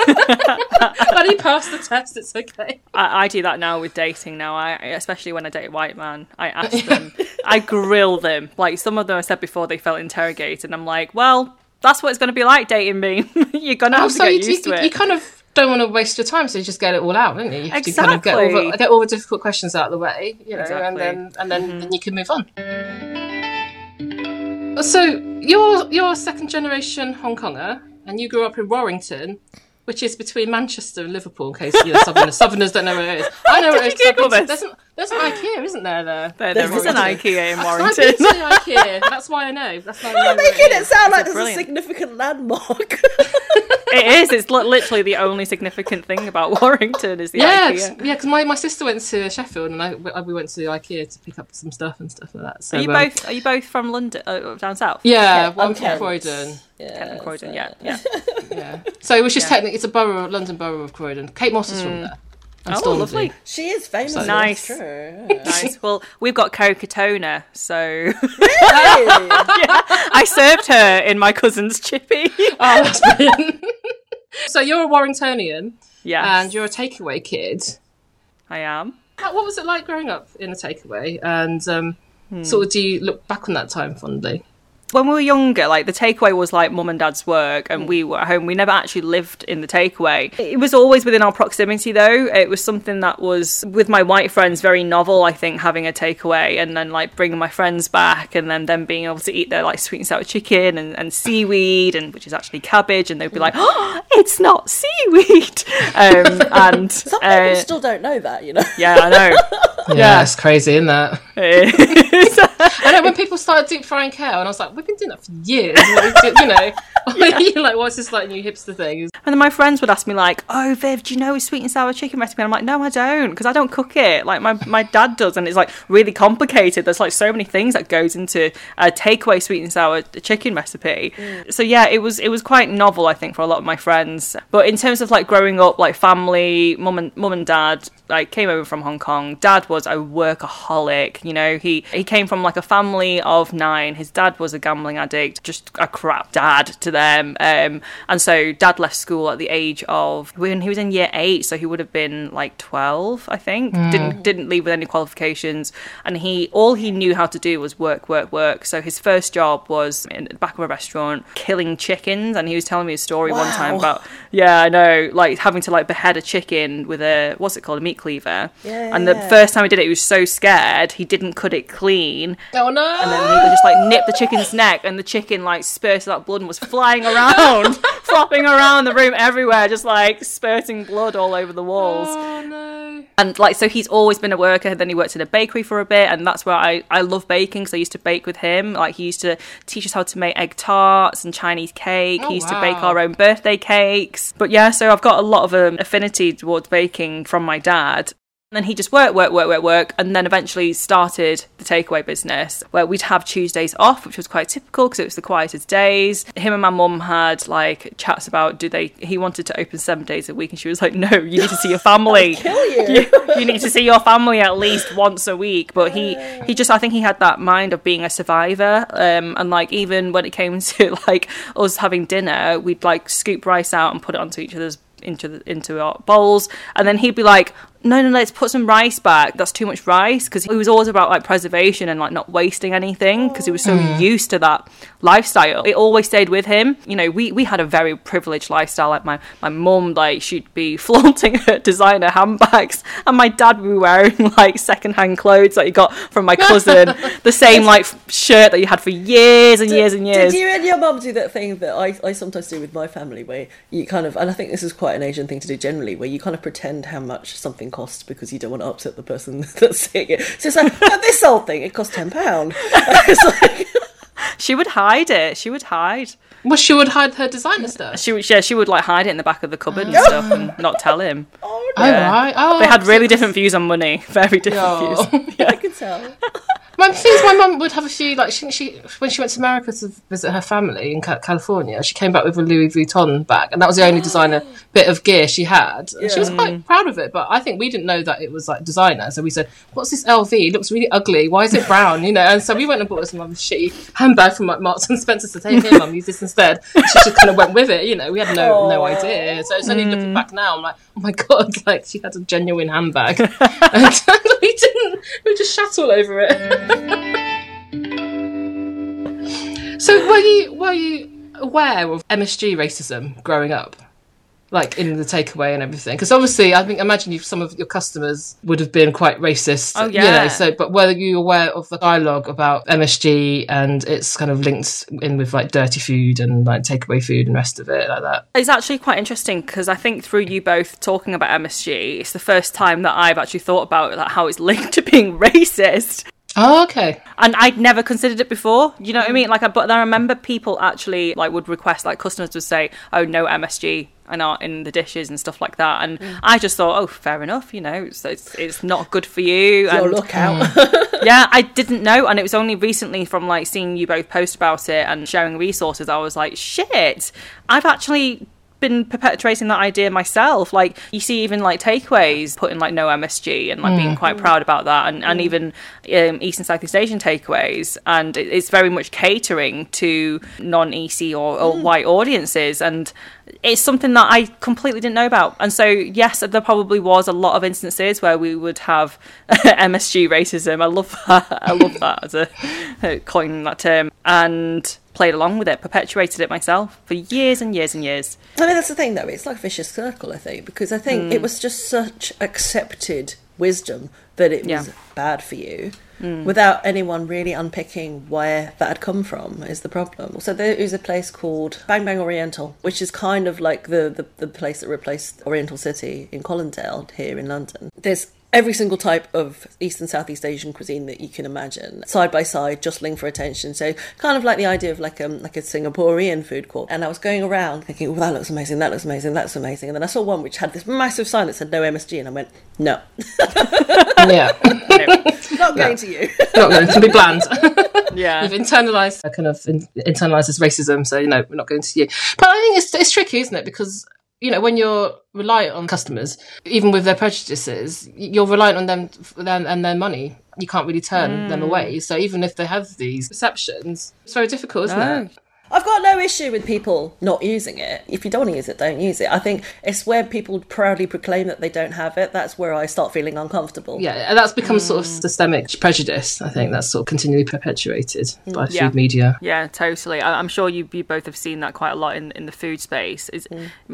Speaker 1: But he passed the test, it's okay.
Speaker 3: I, I do that now with dating now. I especially when I date a white man, I ask them, I grill them. Like some of them I said before, they felt interrogated, and I'm like, well, that's what it's going to be like dating me. You're going to oh, have to
Speaker 1: Also,
Speaker 3: get
Speaker 1: you,
Speaker 3: used
Speaker 1: you,
Speaker 3: to it.
Speaker 1: you kind of don't want to waste your time, so you just get it all out, don't you? You to kind of get all, the, get all the difficult questions out of the way, you know, and then and then, mm-hmm. then you can move on. So you're you're a second generation Hong Konger, and you grew up in Warrington, which is between Manchester and Liverpool. In case you know, (laughs) Southerners, Southerners don't know where it is. I know where it is.
Speaker 3: Google this?
Speaker 1: There's an, IKEA, isn't there? There,
Speaker 3: there, there is an IKEA in (laughs)
Speaker 1: I've
Speaker 3: Warrington.
Speaker 1: been to (laughs) IKEA. That's why I know. That's why I know
Speaker 2: Making
Speaker 1: it
Speaker 2: it
Speaker 1: is.
Speaker 2: sound like
Speaker 3: It's
Speaker 2: there's a significant landmark. (laughs)
Speaker 3: it is. It's literally the only significant thing about Warrington is the
Speaker 1: Yeah,
Speaker 3: IKEA.
Speaker 1: cause, yeah. Because my, my sister went to Sheffield, and I we went to the IKEA to pick up some stuff and stuff like that. So
Speaker 3: Are you
Speaker 1: um,
Speaker 3: both? Are you both from London? Uh, down south?
Speaker 1: Yeah,
Speaker 2: Kent-
Speaker 1: well, I'm
Speaker 2: I'm
Speaker 1: from
Speaker 2: Kent.
Speaker 1: Croydon.
Speaker 2: yeah,
Speaker 3: Croydon.
Speaker 2: so-
Speaker 3: Yeah, yeah.
Speaker 1: Yeah, so which is
Speaker 3: Yeah.
Speaker 1: technically it's a borough, London borough of Croydon. Kate Moss is from there. In
Speaker 3: Oh,
Speaker 1: Stormzy.
Speaker 3: lovely.
Speaker 2: She is famous. for
Speaker 3: Nice.
Speaker 2: True. yeah. (laughs)
Speaker 3: Nice. Well, we've got Kerry Katona, so
Speaker 2: Hey. (laughs)
Speaker 3: I served her in my cousin's chippy. (laughs)
Speaker 1: Oh, that's so you're a Warringtonian
Speaker 3: Yes,
Speaker 1: and you're a takeaway kid.
Speaker 3: I am.
Speaker 1: How- What was it like growing up in a takeaway? And um,
Speaker 3: Hmm.
Speaker 1: sort of do you look back on that time fondly?
Speaker 3: When we were younger, like the takeaway was like mum and dad's work, and we were at home. We never actually lived in the takeaway. It was always within our proximity, though. It was something that was with my white friends very novel. I think having a takeaway and then like bringing my friends back, and then them being able to eat their like sweet and sour chicken and, and seaweed, and which is actually cabbage, and they'd be like, "Oh, it's not seaweed," (laughs) um, (laughs) and
Speaker 2: Some people
Speaker 3: uh,
Speaker 2: still don't know that, you know.
Speaker 3: yeah, I know. (laughs)
Speaker 1: Yeah, it's crazy, isn't that? (laughs)
Speaker 3: It. (laughs)
Speaker 1: I know when people started deep frying kale, and I was like, we've been doing that for years. You know, (laughs) you're like, what's this like new hipster thing?
Speaker 3: And then my friends would ask me like, "Oh, Viv, do you know a sweet and sour chicken recipe?" And I'm like, "No, I don't, because I don't cook it. Like my my dad does, and it's like really complicated. There's like so many things that goes into a takeaway sweet and sour chicken recipe. Mm. So yeah, it was it was quite novel, I think, for a lot of my friends. But in terms of like growing up, like family, mum and mum and dad, like came over from Hong Kong. Dad was a workaholic. You know, he he came from like a family of nine. His dad was a gambling addict, just a crap dad to them. Um, and so dad left school at the age of when he was in year eight, so he would have been like twelve, I think. Didn't didn't leave with any qualifications, and he all he knew how to do was work, work, work. So his first job was in the back of a restaurant killing chickens, and he was telling me a story one time
Speaker 2: Wow.
Speaker 3: about yeah, I know, like having to like behead a chicken with a what's it called, a meat cleaver.
Speaker 2: Yeah,
Speaker 3: and the
Speaker 2: yeah.
Speaker 3: first time he did it, he was so scared he didn't cut it clean,
Speaker 1: Oh no!
Speaker 3: and then he just like nipped the chicken's neck, and the chicken like spurted out blood and was flying around, (laughs) (laughs) flopping around the room everywhere, just like spurting blood all over the walls.
Speaker 1: oh no!
Speaker 3: And like, so he's always been a worker. Then he worked in a bakery for a bit, and that's where I I love baking because I used to bake with him. Like he used to teach us how to make egg tarts and Chinese cake.
Speaker 1: Oh,
Speaker 3: he used to bake our own birthday cakes. But yeah, so I've got a lot of um, affinity towards baking from my dad. And then he just worked, worked, worked, worked, work, and then eventually started the takeaway business where we'd have Tuesdays off, which was quite typical because it was the quietest days. Him and my mum had like chats about do they. He wanted to open seven days a week, and she was like, "No, you need to see your family. (laughs)
Speaker 2: Kill you.
Speaker 3: you, you need to see your family at least once a week." But he, he just, I think he had that mind of being a survivor, um, and like even when it came (laughs) to like us having dinner, we'd like scoop rice out and put it onto each other's into the, into our bowls, and then he'd be like, "No, no, let's put some rice back. That's too much rice." Because he was always about like preservation and like not wasting anything because he was so mm. used to that lifestyle. It always stayed with him. You know, we we had a very privileged lifestyle. Like my my mum, like she'd be (laughs) flaunting her designer handbags, and my dad would be wearing like secondhand clothes that he got from my cousin, (laughs) the same like shirt that you had for years and years and years.
Speaker 2: Did you and your mum do that thing that I, I sometimes do with my family where you kind of, and I think this is quite an Asian thing to do generally, where you kind of pretend how much something costs because you don't want to upset the person (laughs) that's seeing it. So it's like, "Oh, this old thing, it cost £10. (laughs) it's like, (laughs)
Speaker 3: She would hide it. She would hide.
Speaker 1: Well, she would hide her designer stuff.
Speaker 3: She would, yeah, she would like hide it in the back of the cupboard and oh. stuff and not tell him.
Speaker 2: oh,
Speaker 1: Oh right. Oh,
Speaker 3: They had oh, really different views on money. Very different
Speaker 1: Oh.
Speaker 3: views.
Speaker 2: I can tell.
Speaker 1: My things, my mum would have a few like she, she when she went to America to visit her family in California. She came back with a Louis Vuitton bag, and that was the only designer oh. bit of gear she had. And She was quite proud of it, but I think we didn't know that it was like designer. So we said, "What's this LV? It looks really ugly. Why is it brown?" You know. And so we went and bought us some shitty handbag from like Marks and Spencer to take here, mum. Use this instead. She just kind of went with it. You know, we had no no idea. So it's only looking back now, I'm like, oh my god, (laughs) like she had a genuine handbag, (laughs) and (laughs) we didn't. We just shat all over it. So were you were you aware of MSG racism growing up, like in the takeaway and everything? Because obviously, I think imagine you some of your customers would have been quite racist.
Speaker 3: Oh,
Speaker 1: You know, so but were you aware of the dialogue about MSG and it's kind of linked in with like dirty food and like takeaway food and rest of it like that?
Speaker 3: It's actually quite interesting because I think through you both talking about MSG, it's the first time that I've actually thought about like, how it's (laughs) linked to being racist.
Speaker 1: Oh, okay.
Speaker 3: and I'd never considered it before. You know what I mean? Like, I, but I remember people actually like would request, like customers would say, "Oh, no MSG." And art in the dishes and stuff like that, and mm. I just thought, oh, fair enough, you know, it's it's, it's not good for you.
Speaker 2: Your
Speaker 3: and
Speaker 2: lookout. Mm. (laughs)
Speaker 3: yeah, I didn't know, and it was only recently from like seeing you both post about it and sharing resources, I was like, shit, I've actually been perpetuating that idea myself. Like you see, even like takeaways putting like no MSG and like being mm. quite proud about that, and, and mm. even um, East and Southeast Asian takeaways, and it- it's very much catering to non-ESEA or, or mm. white audiences, and it's something that I completely didn't know about. And so, yes, there probably was a lot of instances where we would have (laughs) MSG racism. I love that. I love that as a (laughs) coining that term and played along with it, perpetuated it myself for years and years and years.
Speaker 2: I mean, that's the thing, though. It's like a vicious circle, I think, because I think it mm. was just such accepted wisdom that it was
Speaker 3: Yeah.
Speaker 2: bad for you mm. without anyone really unpicking where that had come from is the problem. So there is a place called Bang Bang Oriental, which is kind of like the, the, the place that replaced Oriental City in Colindale here in London. There's every single type of East and Southeast Asian cuisine that you can imagine, side by side, jostling for attention. So kind of like the idea of like um like a Singaporean food court. And I was going around thinking, oh, that looks amazing, that looks amazing, that's amazing. And then I saw one which had this massive sign that said no MSG, and I went, no, (laughs)
Speaker 1: yeah, (laughs)
Speaker 2: not going to you. (laughs)
Speaker 1: not going to be bland.
Speaker 3: Yeah.
Speaker 1: We've internalized a kind of in, internalized this racism, so you know we're not going to you. But I think it's it's tricky, isn't it? Because you know when you're reliant on customers, even with their prejudices, you're reliant on them for them and their money. You can't really turn them mm. away. So even if they have these perceptions, it's very difficult, isn't it? Ah.
Speaker 2: I've got no issue with people not using it. If you don't want to use it, don't use it. I think it's where people proudly proclaim that they don't have it. That's where I start feeling uncomfortable.
Speaker 1: Yeah, and that's become sort of systemic prejudice. I think that's sort of continually perpetuated by
Speaker 3: Yeah.
Speaker 1: food media.
Speaker 3: Yeah, totally. I- I'm sure you you both have seen that quite a lot in in the food space. Is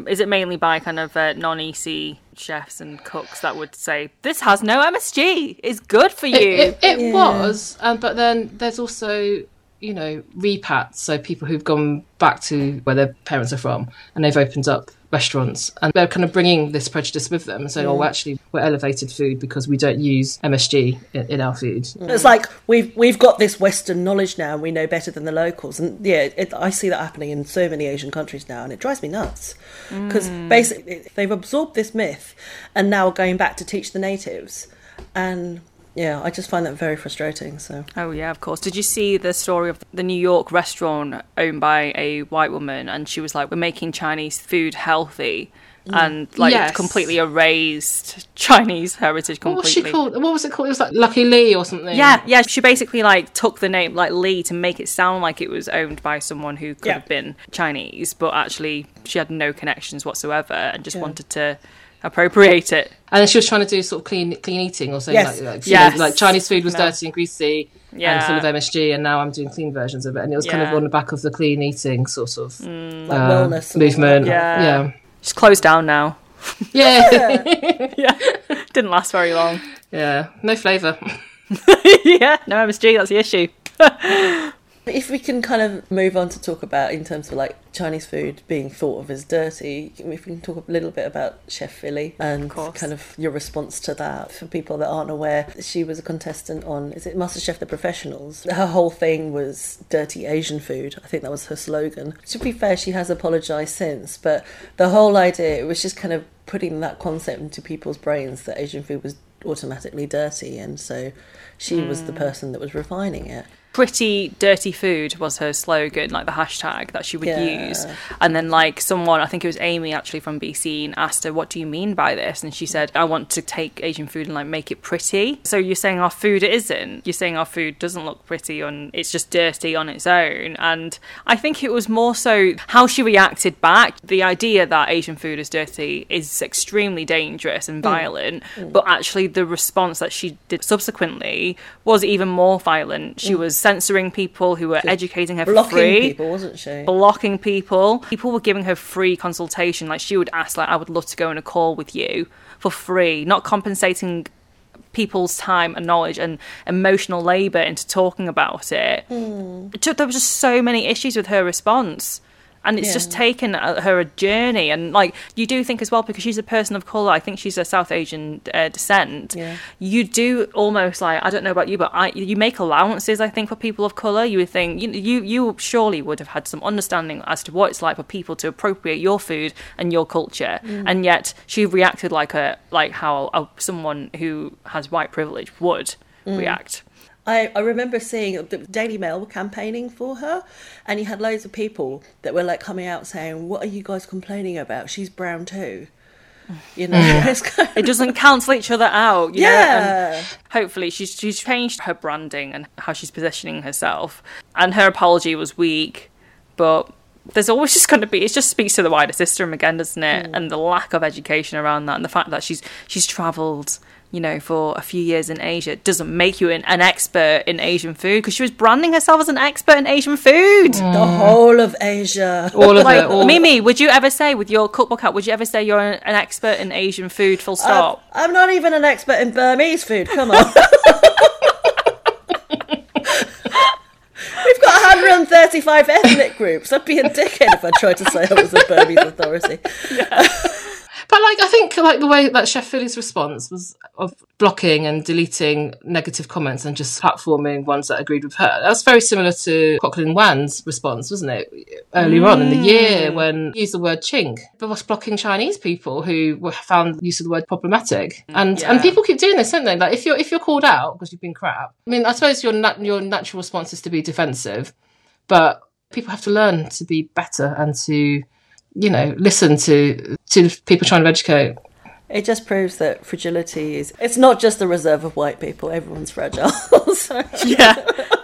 Speaker 3: is it mainly by kind of uh, non ESEA chefs and cooks that would say this has no MSG, it's good for you?
Speaker 1: It, it, it was, um, but then there's also, you know, repats. So people who've gone back to where their parents are from and they've opened up restaurants and they're kind of bringing this prejudice with them and saying, oh, actually, we're elevated food because we don't use MSG in, in our food.
Speaker 2: It's like we've we've got this Western knowledge now, and we know better than the locals. And yeah, it, I see that happening in so many Asian countries now, and it drives me nuts because mm. basically they've absorbed this myth, and now are going back to teach the natives, and yeah, I just find that very frustrating. So
Speaker 3: Oh yeah, of course. Did you see the story of the New York restaurant owned by a white woman, and she was like, "We're making Chinese food healthy." Mm. And like
Speaker 1: Yes.
Speaker 3: completely erased (laughs) Chinese heritage completely.
Speaker 1: What was she called? What was it called? It was like Lucky Lee or something.
Speaker 3: Yeah, yeah. She basically like took the name like Lee to make it sound like it was owned by someone who could
Speaker 2: Yeah.
Speaker 3: have been Chinese, but actually she had no connections whatsoever and just wanted to appropriate it.
Speaker 1: And then she was trying to do sort of clean clean eating or something
Speaker 2: Yes.
Speaker 1: like, like,
Speaker 3: Yes.
Speaker 1: know, like Chinese food was
Speaker 3: No.
Speaker 1: dirty and greasy
Speaker 3: Yeah.
Speaker 1: and full of MSG, and now I'm doing clean versions of it. And it was kind of on the back of the clean eating sort of
Speaker 2: like
Speaker 1: uh,
Speaker 2: wellness
Speaker 1: movement.
Speaker 3: Yeah.
Speaker 1: yeah,
Speaker 3: She's closed down now.
Speaker 1: yeah, (laughs) (laughs)
Speaker 3: yeah, didn't last very long.
Speaker 1: yeah. No flavour. (laughs)
Speaker 3: yeah, no MSG. That's the issue.
Speaker 2: If we can kind of move on to talk about in terms of like Chinese food being thought of as dirty, if we can talk a little bit about Chef Philli and
Speaker 3: course.
Speaker 2: kind of your response to that. For people that aren't aware, she was a contestant on is it MasterChef The Professionals. Her whole thing was dirty Asian food. I think that was her slogan. To be fair, she has apologised since, but the whole idea it was just kind of putting that concept into people's brains that Asian food was automatically dirty, and so she was the mm. person that was refining it.
Speaker 3: Pretty dirty food was her slogan, like the hashtag that she would
Speaker 2: Yeah.
Speaker 3: use. And then, like, someone, I think it was Amy actually from besea.n, asked her, What do you mean by this? And she said, I want to take Asian food and like make it pretty. So you're saying our food isn't. You're saying our food doesn't look pretty and it's just dirty on its own. And I think it was more so how she reacted back. The idea that Asian food is dirty is extremely dangerous and mm. violent, mm. but actually, the response that she did subsequently was even more violent. She mm. was censoring people who were educating her for
Speaker 2: blocking
Speaker 3: free
Speaker 2: people, wasn't she?
Speaker 3: blocking people. People were giving her free consultation. Like she would ask, like, I would love to go on a call with you for free, not compensating people's time and knowledge and emotional labour into talking about it. Hmm. Ju- There were just so many issues with her response. And it's just taken uh, her a journey, and like you do think as well, because she's a person of color. I think she's a South Asian uh, descent.
Speaker 2: Yeah.
Speaker 3: You do almost like I don't know about you, but I you make allowances. I think for people of color, you would think you you you surely would have had some understanding as to what it's like for people to appropriate your food and your culture, and yet she reacted like a like how a, someone who has white privilege would react.
Speaker 2: I, I remember seeing the Daily Mail were campaigning for her, and you had loads of people that were like coming out saying, "What are you guys complaining about? She's brown too." You know, mm. (laughs) it's kind of-
Speaker 3: It doesn't cancel each other out. You
Speaker 2: yeah.
Speaker 3: And hopefully, she's she's changed her branding and how she's positioning herself. And her apology was weak, but there's always (laughs) just going to be. It just speaks to the wider system again, doesn't it? Mm. And the lack of education around that, and the fact that she's she's travelled. You know, for a few years in Asia doesn't make you an, an expert in Asian food because she was branding herself as an expert in Asian food.
Speaker 2: the mm. whole of Asia.
Speaker 1: All of
Speaker 3: Like
Speaker 1: it. All,
Speaker 3: MiMi, would you ever say with your cookbook out? Would you ever say you're an, an expert in Asian food? Full stop.
Speaker 2: I'm not even an expert in Burmese food. Come on. (laughs) We've got 135 ethnic groups. I'd be a dickhead if I tried to say I was a Burmese authority. (laughs)
Speaker 1: But like, I think like the way that Chef Philli's response was of blocking and deleting negative comments and just platforming ones that agreed with her. That's very similar to Kwoklyn Wan's response, wasn't it? Earlier on in the mm. year when he used the word ching, but was blocking Chinese people who were, found the use of the word problematic. Mm, and
Speaker 3: and
Speaker 1: people keep doing this, don't they? Like if you're if you're called out because you've been crap. I mean, I suppose your nat- your natural response is to be defensive, but people have to learn to be better and to you know listen to to people trying to educate
Speaker 2: It just proves that fragility is. It's not just the reserve of white people, everyone's fragile. (laughs) so,
Speaker 3: yeah,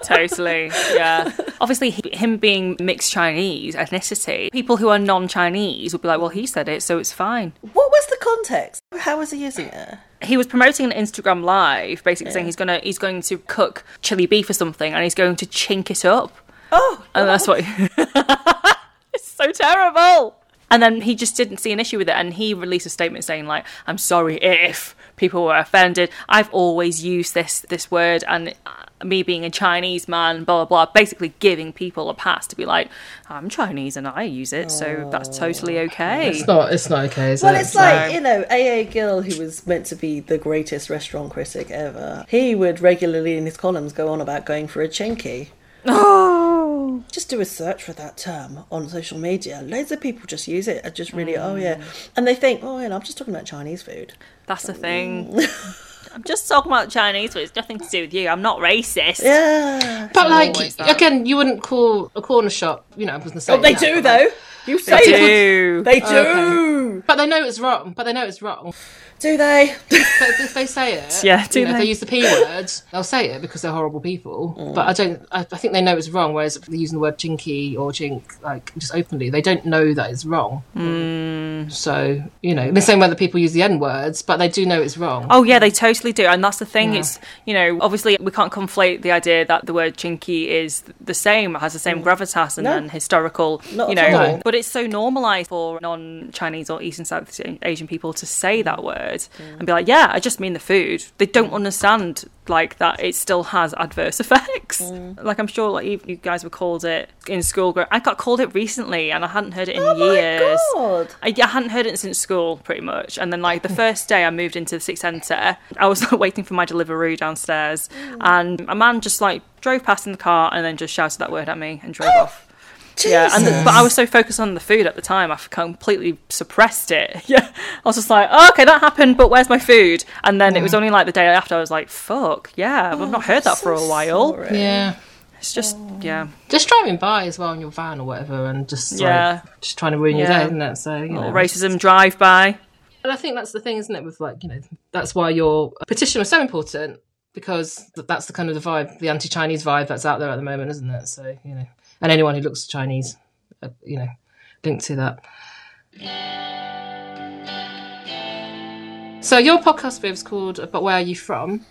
Speaker 3: totally. Yeah. Obviously, him being mixed Chinese ethnicity, people who are non Chinese would be like, well, he said it, so it's fine.
Speaker 2: what was the context? How was he using it?
Speaker 3: He was promoting an Instagram live, basically saying he's gonna he's going to cook chili beef or something, and he's going to chink it up,
Speaker 2: Oh,
Speaker 3: and that's what. (laughs) it's so terrible. And then he just didn't see an issue with it, and he released a statement saying like, "I'm sorry if people were offended. I've always used this this word, and uh, me being a Chinese man, blah blah blah, basically giving people a pass to be like, I'm Chinese and I use it, so that's totally okay."
Speaker 1: it's not it's not okay is
Speaker 2: Well,
Speaker 1: it?
Speaker 2: it's like,
Speaker 3: So-
Speaker 2: you know, A.A. Gill, who was meant to be the greatest restaurant critic ever, he would regularly in his columns go on about going for a chinky. (laughs)
Speaker 3: Oh,
Speaker 2: Just do a search for that term on social media. Loads of people just use it and just really, oh
Speaker 3: Mm.
Speaker 2: yeah. And they think, oh, yeah, I'm just talking about Chinese food.
Speaker 3: that's the thing. (laughs) I'm just talking about Chinese food. It's nothing to do with you. I'm not racist.
Speaker 2: Yeah.
Speaker 1: but like
Speaker 3: always that.
Speaker 1: again you wouldn't call a corner shop you know i was going to say
Speaker 2: Oh, they
Speaker 1: that,
Speaker 2: do, though.
Speaker 1: like-
Speaker 2: You say
Speaker 3: They do.
Speaker 2: They do.
Speaker 1: but they know it's wrong but they know it's wrong
Speaker 2: Do they?
Speaker 1: but if, they say it (laughs)
Speaker 3: Yeah, do
Speaker 1: you know, if
Speaker 3: they?
Speaker 1: they use the p word they'll say it because they're horrible people
Speaker 2: Mm.
Speaker 1: but i don't I, I think they know it's wrong whereas if they're using the word chinky or chink like just openly they don't know that it's wrong
Speaker 3: Hmm.
Speaker 1: so you know the same way that people use the n words but they do know it's wrong
Speaker 3: Oh yeah, they totally do, and that's the thing.
Speaker 1: Yeah.
Speaker 3: It's you know, obviously we can't conflate the idea that the word chinky is the same, has the same gravitas and,
Speaker 2: No.
Speaker 3: and historical,
Speaker 2: Not
Speaker 3: you know.
Speaker 2: all.
Speaker 3: But it's so normalised for non-Chinese or East and South Asian people to say that word and be like, "Yeah, I just mean the food." They don't understand like that. It still has adverse (laughs) effects. Mm. Like I'm sure, like you, you guys were called it in school. I got called it recently, and I hadn't heard it in
Speaker 2: Oh
Speaker 3: years.
Speaker 2: my god.
Speaker 3: I, I hadn't heard it since school, pretty much. And then, like, the first day I moved into the Six Centre, I was like, waiting for my delivery downstairs, mm. and a man just, like, drove past in the car and then just shouted that word at me and drove (gasps) off. Yeah, and the, but I was so focused on the food at the time, I completely suppressed it. (laughs) Yeah, I was just like, oh, okay, that happened, but where's my food? And then it was mm. only like the day after I was like, fuck, yeah, I've not heard that oh, for a while.
Speaker 2: sorry.
Speaker 1: yeah
Speaker 3: It's just, oh. yeah,
Speaker 1: just driving by as well in your van or whatever and just
Speaker 3: Yeah.
Speaker 1: like just trying to ruin your day isn't it so you know
Speaker 3: racism drive by.
Speaker 1: And I think that's the thing, isn't it? With like, you know, that's why your petition was so important because that's the kind of the vibe, the anti-Chinese vibe that's out there at the moment, isn't it? So you know, and anyone who looks Chinese, uh, you know, linked to that. So your podcast Viv is called "But Where Are You From?"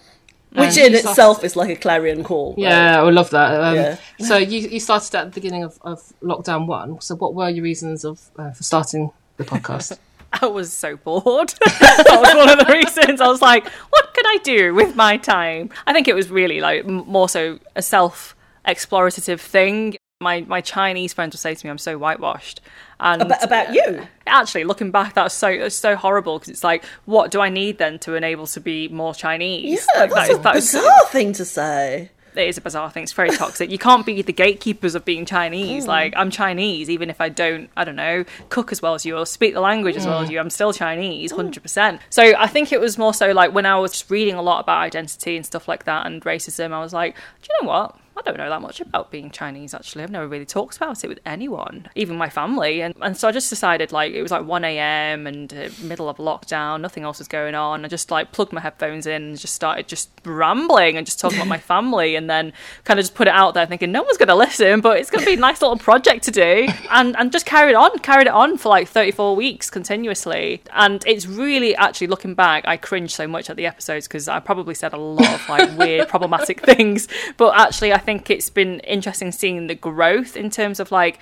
Speaker 2: Which in
Speaker 1: you started-
Speaker 2: itself is like a clarion call. right?
Speaker 1: Yeah, I would love that. Um,
Speaker 2: Yeah.
Speaker 1: So you you started at the beginning of, of lockdown one. So what were your reasons of uh, for starting the podcast? (laughs)
Speaker 3: I was so bored. (laughs) that was one of the reasons. I was like, what can I do with my time? I think it was really like m- more so a self explorative thing. My my Chinese friends will say to me, "I'm so whitewashed," and
Speaker 2: About, about you.
Speaker 3: actually looking back, that's so that's so horrible because it's like, what do I need then to enable to be more Chinese?
Speaker 2: Yeah,
Speaker 3: Like,
Speaker 2: that's
Speaker 3: that is-
Speaker 2: a
Speaker 3: that is-
Speaker 2: bizarre thing to say.
Speaker 3: it is a bizarre thing. It's very toxic. You can't be the gatekeepers of being Chinese. Hmm. Like I'm Chinese, even if I don't, I don't know, cook as well as you or speak the language as well as hmm. you. I'm still Chinese, hmm. hundred percent. So I think it was more so like when I was reading a lot about identity and stuff like that and racism. I was like, do you know what? I don't know that much about being Chinese actually. I've never really talked about it with anyone, even my family. And, and so I just decided like it was like 1 a.m. and uh, middle of lockdown, nothing else was going on. I just like plugged my headphones in and just started just rambling and just talking about my (laughs) family and then kind of just put it out there thinking no one's going to listen, but it's going to be a nice little project to do. And, and just carried on, carried it on for like 34 weeks continuously. And it's really actually looking back, I cringe so much at the episodes because I probably said a lot of like weird, (laughs) problematic things. But actually, I think it's been interesting seeing the growth in terms of like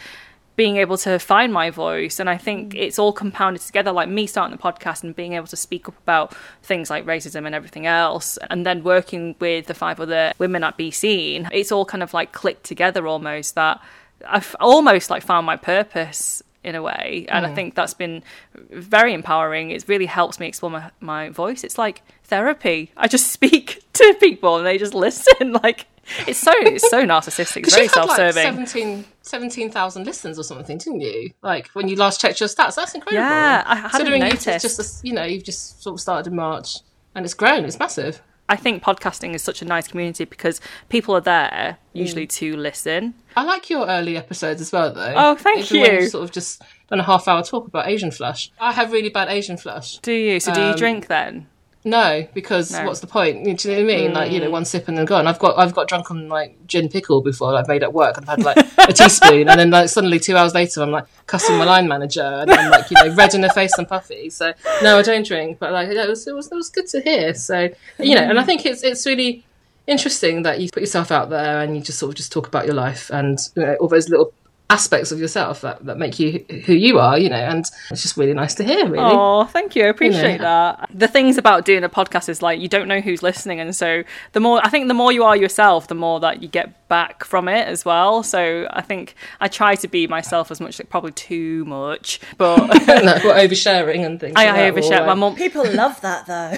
Speaker 3: being able to find my voice. And i think mm. it's all compounded together like me starting the podcast and being able to speak up about things like racism and everything else and then working with the five other women at besea.n it's all kind of like clicked together almost that i've almost like found my purpose in a way. And i mm. think that's been very empowering. It really helps me explore my, my voice. It's like therapy. I just (laughs) speak to people and they just listen (laughs) like it's so it's so narcissistic it's very
Speaker 1: you had, like,
Speaker 3: self-serving
Speaker 1: 17 17,000 listens or something, didn't you? Like when you last checked your stats, that's incredible.
Speaker 3: Yeah, I hadn't
Speaker 1: Considering
Speaker 3: noticed.
Speaker 1: just, just you know you've just sort of started in March and it's grown. It's massive.
Speaker 3: I think podcasting is such a nice community because people are there usually
Speaker 1: Mm.
Speaker 3: to listen.
Speaker 1: I like your early episodes as well, though.
Speaker 3: Oh, thank
Speaker 1: Even
Speaker 3: you.
Speaker 1: sort of just done a half hour talk about Asian flush. I have really bad Asian flush.
Speaker 3: Do you? So do you
Speaker 1: Um,
Speaker 3: drink then?
Speaker 1: No, because
Speaker 3: No.
Speaker 1: what's the point? Do you know what I mean? Like
Speaker 3: Mm.
Speaker 1: you know, one sip and then gone. I've got I've got drunk on like gin pickle before. I've made at work and I've had like a (laughs) teaspoon, and then like suddenly two hours later, I'm like cussing my line manager, and I'm like you know red in the face and puffy. So no, I don't drink, but like it was it was it was good to hear. So you know, and I think it's it's really interesting that you put yourself out there and you just sort of just talk about your life and you know, all those little aspects of yourself that, that make you who you are you know and it's just really nice to hear really
Speaker 3: Oh, thank you. I appreciate
Speaker 1: know.
Speaker 3: that. The things about doing a podcast is like you don't know who's listening, and so the more I think the more you are yourself, the more that you get back from it as well. So I think I try to be myself as much, like probably too much, but (laughs)
Speaker 1: no, what oversharing and things.
Speaker 3: I,
Speaker 1: like
Speaker 3: I
Speaker 1: that, or,
Speaker 3: overshare. My
Speaker 1: like-
Speaker 3: mum,
Speaker 2: People love that though.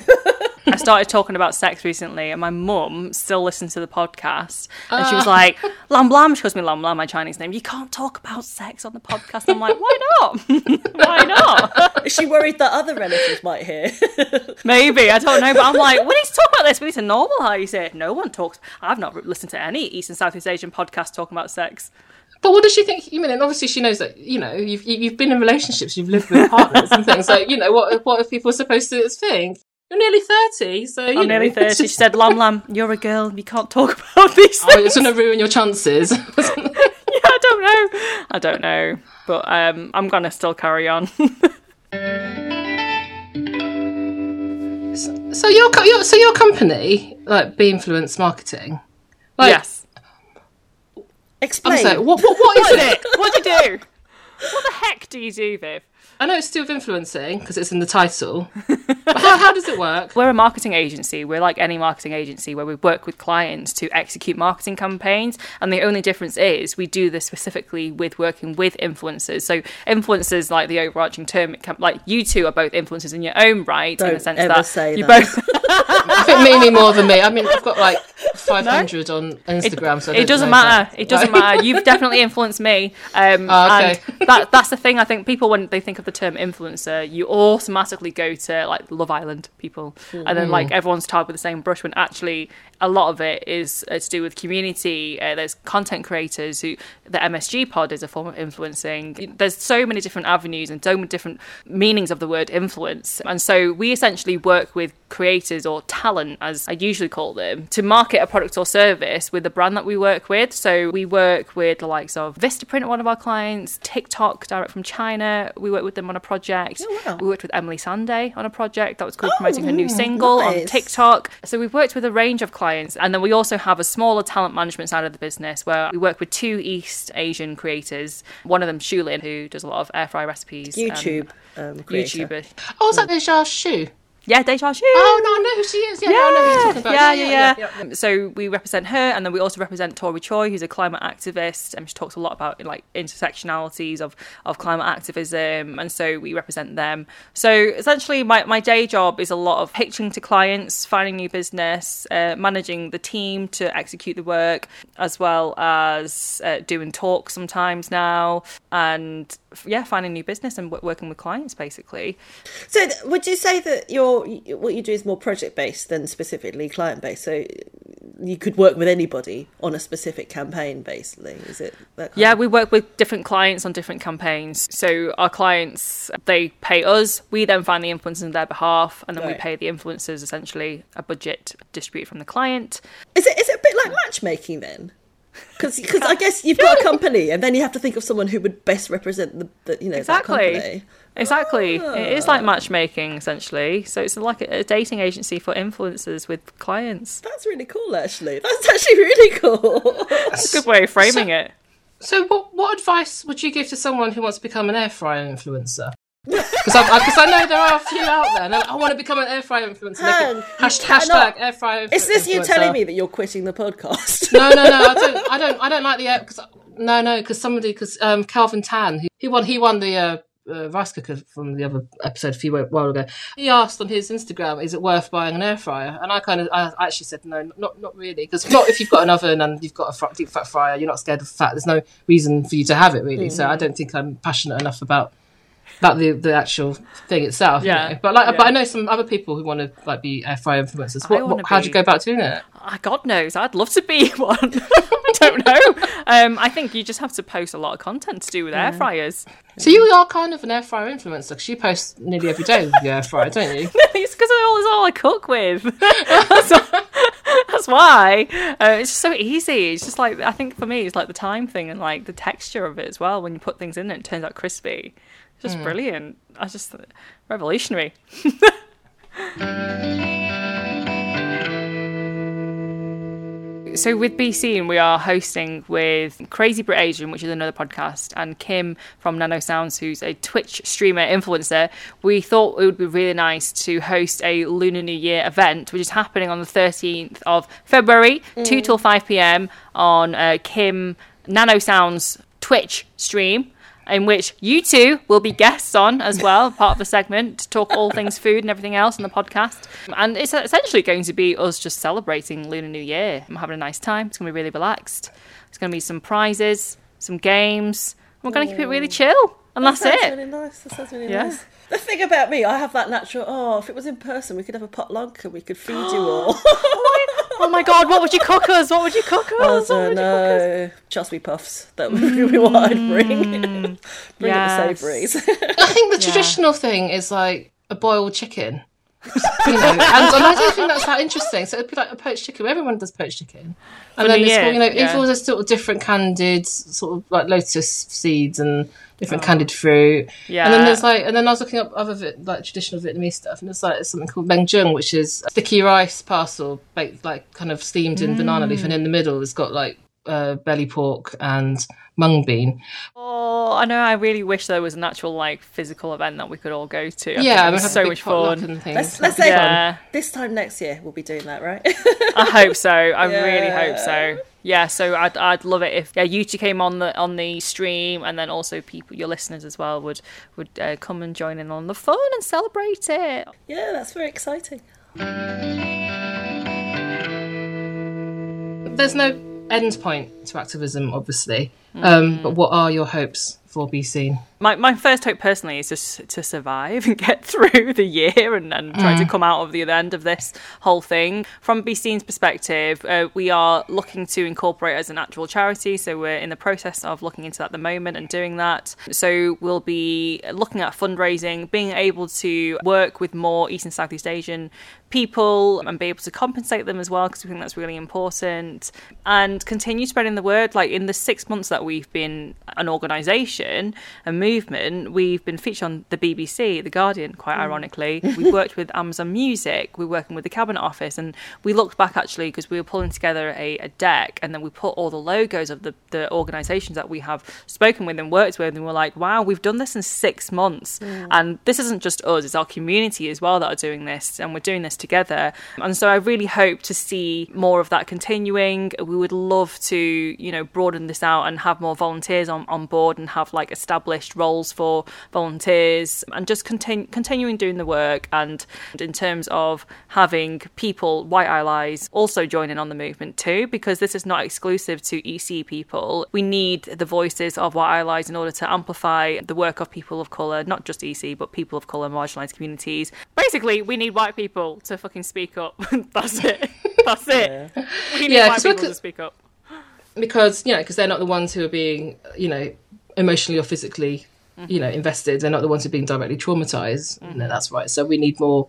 Speaker 2: (laughs)
Speaker 3: I started talking about sex recently, and my mum still listens to the podcast, and
Speaker 1: Ah.
Speaker 3: she was like, "Lam Lam," she calls me Lam Lam, my Chinese name. You can't talk about sex on the podcast. I'm like, why not? (laughs) why not?
Speaker 2: Is she worried that other relatives might hear? (laughs)
Speaker 3: Maybe I don't know, but I'm like, we need to talk about this. We need to normalise it. No one talks. I've not listened to any East and Southeast Asian podcast talking about sex.
Speaker 1: But what does she think? You mean, and obviously she knows that you know you've you- you've been in relationships, you've lived with partners and things. So you know what what are people supposed to think? You're nearly thirty, so you
Speaker 3: I'm
Speaker 1: know,
Speaker 3: nearly
Speaker 1: it's
Speaker 3: thirty. She said, "Lam Lam, you're a girl. You can't talk (laughs) about these
Speaker 1: Oh,
Speaker 3: things."
Speaker 1: it's going to ruin your chances. (laughs)
Speaker 3: yeah, I don't know. I don't know, but um, I'm gonna still carry on. (laughs)
Speaker 1: so your co- your so your company, like Be Influence Marketing, like,
Speaker 3: yes.
Speaker 1: I'm
Speaker 2: Explain.
Speaker 1: sorry, what, what what is
Speaker 3: What is
Speaker 1: it?
Speaker 3: it? What do you do? What the heck do you do, Viv?
Speaker 1: I know it's still influencing because it's in the title. How, how does it work? (laughs)
Speaker 3: We're a marketing agency. We're like any marketing agency where we work with clients to execute marketing campaigns. And the only difference is we do this specifically with working with influencers. So influencers, like the overarching term, it can, like you two are both influencers in your own right, in the sense
Speaker 2: ever
Speaker 3: that
Speaker 2: say
Speaker 3: you
Speaker 2: that.
Speaker 3: both.
Speaker 1: I think Mimi more than me. I mean, I've got like (laughs) 500 on Instagram, so I
Speaker 3: it doesn't matter.
Speaker 1: that-
Speaker 3: It doesn't matter. You've definitely influenced me. (laughs) Um,
Speaker 1: Oh, okay.
Speaker 3: And that, that's the thing. I think people, when they think of the term influencer, you automatically go to like Love Island people, and then like everyone's tarred with the same brush. When actually, a lot of it is uh, to do with community. Uh, there's content creators who the MSG pod is a form of influencing. There's so many different avenues and so many different meanings of the word influence, and so we essentially work with creators or talent, as I usually call them, to market a product or service with the brand that we work with. So we work with the likes of Vistaprint, one of our clients, TikTok, direct from China. We work with them on a project.
Speaker 2: Oh, wow.
Speaker 3: We worked with Emeli Sandé on a project that was called promoting her new single on. TikTok. So we've worked with a range of clients, and then we also have a smaller talent management side of the business where we work with two East Asian creators. One of them, Shulin, who does a lot of air fry recipes. um,
Speaker 2: YouTube um, creator.
Speaker 3: YouTuber.
Speaker 1: Oh, is that the Jar Shoe?
Speaker 3: Yeah, Deja Xu.
Speaker 1: Oh no, I know who she is. Yeah, yeah, I know who you're talking about.
Speaker 3: Yeah, yeah, yeah. Um, So we represent her, and then we also represent Tori Tsui, who's a climate activist, and she talks a lot about like intersectionalities of of climate activism, and so we represent them. So essentially, my my day job is a lot of pitching to clients, finding new business, uh, managing the team to execute the work, as well as uh, doing talks sometimes now, and yeah, finding new business and w- working with clients basically.
Speaker 2: So, th- would you say that your what you do is more project based than specifically client based? So, you could work with anybody on a specific campaign, basically. Is it that?
Speaker 3: Yeah,
Speaker 2: of-
Speaker 3: we work with different clients on different campaigns. So our clients, they pay us. We then find the influencers on their behalf, and then we pay the influencers essentially a budget distributed from the client.
Speaker 2: Is it is it a bit like matchmaking then? Because because I guess you've got a company, and then you have to think of someone who would best represent the, the you know
Speaker 3: Exactly.
Speaker 2: that company.
Speaker 3: Exactly. It is like ah. matchmaking essentially. So it's like a, a dating agency for influencers with clients.
Speaker 2: That's really cool, actually. That's actually really cool. (laughs)
Speaker 3: That's a good way of framing it.
Speaker 1: So, what what advice would you give to someone who wants to become an air fryer influencer? Because I, I know there are a few out there. And I want to become an air fryer influencer.
Speaker 2: Hang,
Speaker 1: Make it-
Speaker 2: you
Speaker 1: hashtag, hashtag air fryer.
Speaker 2: Is this you telling me that you're quitting the podcast?
Speaker 1: No, no, no. I don't. (laughs) I don't. I don't like the air. Cause, no, no. Because somebody. Because um, Calvin Tan, he, he won. He won the. Uh, uh, rice cooker from the other episode a few while ago. He asked on his Instagram, "Is it worth buying an air fryer?" And I kind of, I actually said, "No, not not really." Because not if you've got an oven and you've got a fr- deep fat fryer, you're not scared of fat. There's no reason for you to have it really. So I don't think I'm passionate enough about about the the actual thing itself. you
Speaker 3: Yeah,
Speaker 1: know. But like,
Speaker 3: yeah.
Speaker 1: but I know some other people who want to like be air fryer influencers. What, what, how do you go about doing it?
Speaker 3: Ah, God knows, I'd love to be (laughs) one. (laughs) I don't know. Um, I think you just have to post a lot of content to do with air fryers.
Speaker 1: So you are kind of an air fryer influencer because you post nearly every day with your air fryer, don't you? (laughs)
Speaker 3: it's because it's all I cook with. that's, that's why. Uh, it's just so easy. It's just like I think for me, it's like the time thing and like the texture of it as well. When you put things in, it, it turns out crispy. Just brilliant. I just revolutionary. (laughs) So with besea.n, we are hosting with Crazy Brit Asian, which is another podcast, and Kim from Nanosounds, who's a Twitch streamer influencer. We thought it would be really nice to host a Lunar New Year event, which is happening on the 13th of February, 2 till 5 p.m. on uh, Kim Nanosounds Twitch stream. In which you two will be guests on as well, (laughs) part of the segment, to talk all things food and everything else on the podcast. And it's essentially going to be us just celebrating Lunar New Year. I'm having a nice time. It's going to be really relaxed. It's going to be some prizes, some games. We're going to keep it really chill. And that's
Speaker 2: that sounds
Speaker 3: it.
Speaker 2: really nice. That sounds really
Speaker 3: Yeah.
Speaker 2: nice. The thing about me, I have that natural. Oh, if it was in person, we could have a potluck and we could feed you all. (gasps)
Speaker 3: Oh my god, what would you cook us? What would you cook us? What
Speaker 2: don't
Speaker 3: would you cook us?
Speaker 2: know. Just me puffs. That would be what I'd bring. Mm. (laughs) bring
Speaker 3: yes.
Speaker 2: the savouries.
Speaker 1: I think the traditional thing is like a boiled chicken. You know, and, and I don't think that's that interesting. So it'd be like a poached chicken. Everyone does poached chicken, and then it's
Speaker 3: Year,
Speaker 1: you know,
Speaker 3: yeah.
Speaker 1: all there's sort of different candied, sort of like lotus seeds and different candied fruit.
Speaker 3: Yeah.
Speaker 1: And then there's like, and then I was looking up other like traditional Vietnamese stuff, and there's like something called Meng Jung, which is sticky rice parcel baked like kind of steamed in mm. banana leaf, and in the middle it's got like uh, belly pork and mung bean.
Speaker 3: Oh, I know. I really wish there was an actual like physical event that we could all go to. I
Speaker 1: yeah,
Speaker 3: it was so much
Speaker 1: potluck
Speaker 3: fun.
Speaker 1: And things.
Speaker 2: let's let's say.
Speaker 3: Yeah.
Speaker 2: this time next year we'll be doing that, right?
Speaker 3: I hope so. I (laughs) really hope so. Yeah, so I'd, I'd love it if yeah, you two came on the on the stream, and then also people, your listeners as well, would would uh, come and join in on the fun and celebrate it.
Speaker 2: yeah, that's very exciting.
Speaker 1: There's no end point to activism, obviously. Um, but what are your hopes for Seen?
Speaker 3: My my first hope personally is just to survive (laughs) and get through the year and, and try to come out of the other end of this whole thing. From Seen's perspective, uh, we are looking to incorporate as an actual charity, so we're in the process of looking into that at the moment and doing that. So we'll be looking at fundraising, being able to work with more East and Southeast Asian people and be able to compensate them as well because we think that's really important and continue spreading the word like in the six months that we've been an organisation, a movement. We've been featured on the BBC, The Guardian, quite hmm. ironically. We've (laughs) worked with Amazon Music. We're working with the Cabinet Office, and we looked back actually because we were pulling together a, a deck, and then we put all the logos of the the organisations that we have spoken with and worked with, and we're like, wow, we've done this in six months, hmm. and this isn't just us; it's our community as well that are doing this, and we're doing this together. And so I really hope to see more of that continuing. We would love to, you know, broaden this out and have more volunteers on, on board and have like established roles for volunteers and just continue continuing doing the work. And in terms of having people, white allies, also joining on the movement too, because this is not exclusive to ESEA people. We need the voices of white allies in order to amplify the work of people of colour, not just ESEA, but people of colour, marginalised communities. Basically, we need white people to fucking speak up. (laughs) That's it. That's it. Yeah, We need
Speaker 1: Yeah,
Speaker 3: white
Speaker 1: 'cause we
Speaker 3: people to speak up.
Speaker 1: Because you know because they're not the ones who are being you know emotionally or physically you know invested. They're not the ones who are being directly traumatized. No that's right. So we need more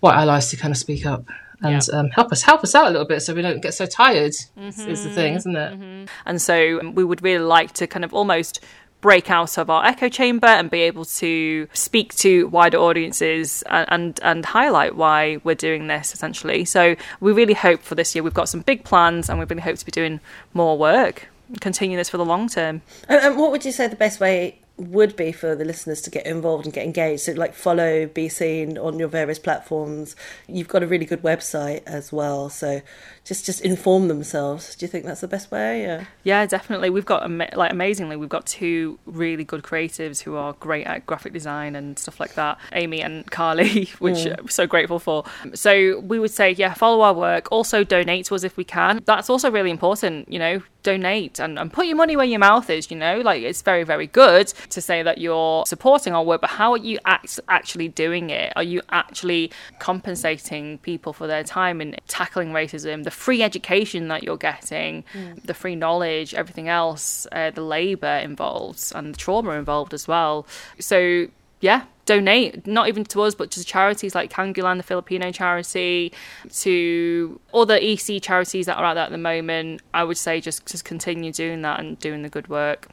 Speaker 1: white allies to kind of speak up and
Speaker 3: Yeah.
Speaker 1: um, help us help us out a little bit so we don't get so tired is, is the thing isn't it?
Speaker 3: And so um, we would really like to kind of almost break out of our echo chamber and be able to speak to wider audiences and, and, highlight why we're doing this essentially. So we really hope for this year we've got some big plans and we really hope to be doing more work, continue this for the long term.
Speaker 2: And, and what would you say the best way would be for the listeners to get involved and get engaged? So, like, follow, besea.n on your various platforms. You've got a really good website as well. So, just just inform themselves. Do you think that's the best way? Yeah.
Speaker 3: Yeah, definitely. We've got like amazingly, we've got two really good creatives who are great at graphic design and stuff like that. Amy and Carly, (laughs) which mm. I'm so grateful for. So we would say, yeah, follow our work. Also donate to us if we can. That's also really important. You know, donate and, and put your money where your mouth is. You know, like it's very very good to say that you're supporting our work, but how are you act- actually doing it? Are you actually compensating people for their time in tackling racism? Free education that you're getting, the free knowledge, everything else, uh, the labour involved, and the trauma involved as well. So, yeah, donate, not even to us, but to charities like Kanlungan, the Filipino charity, to other ESEA charities that are out there at the moment. I would say just, just continue doing that and doing the good work.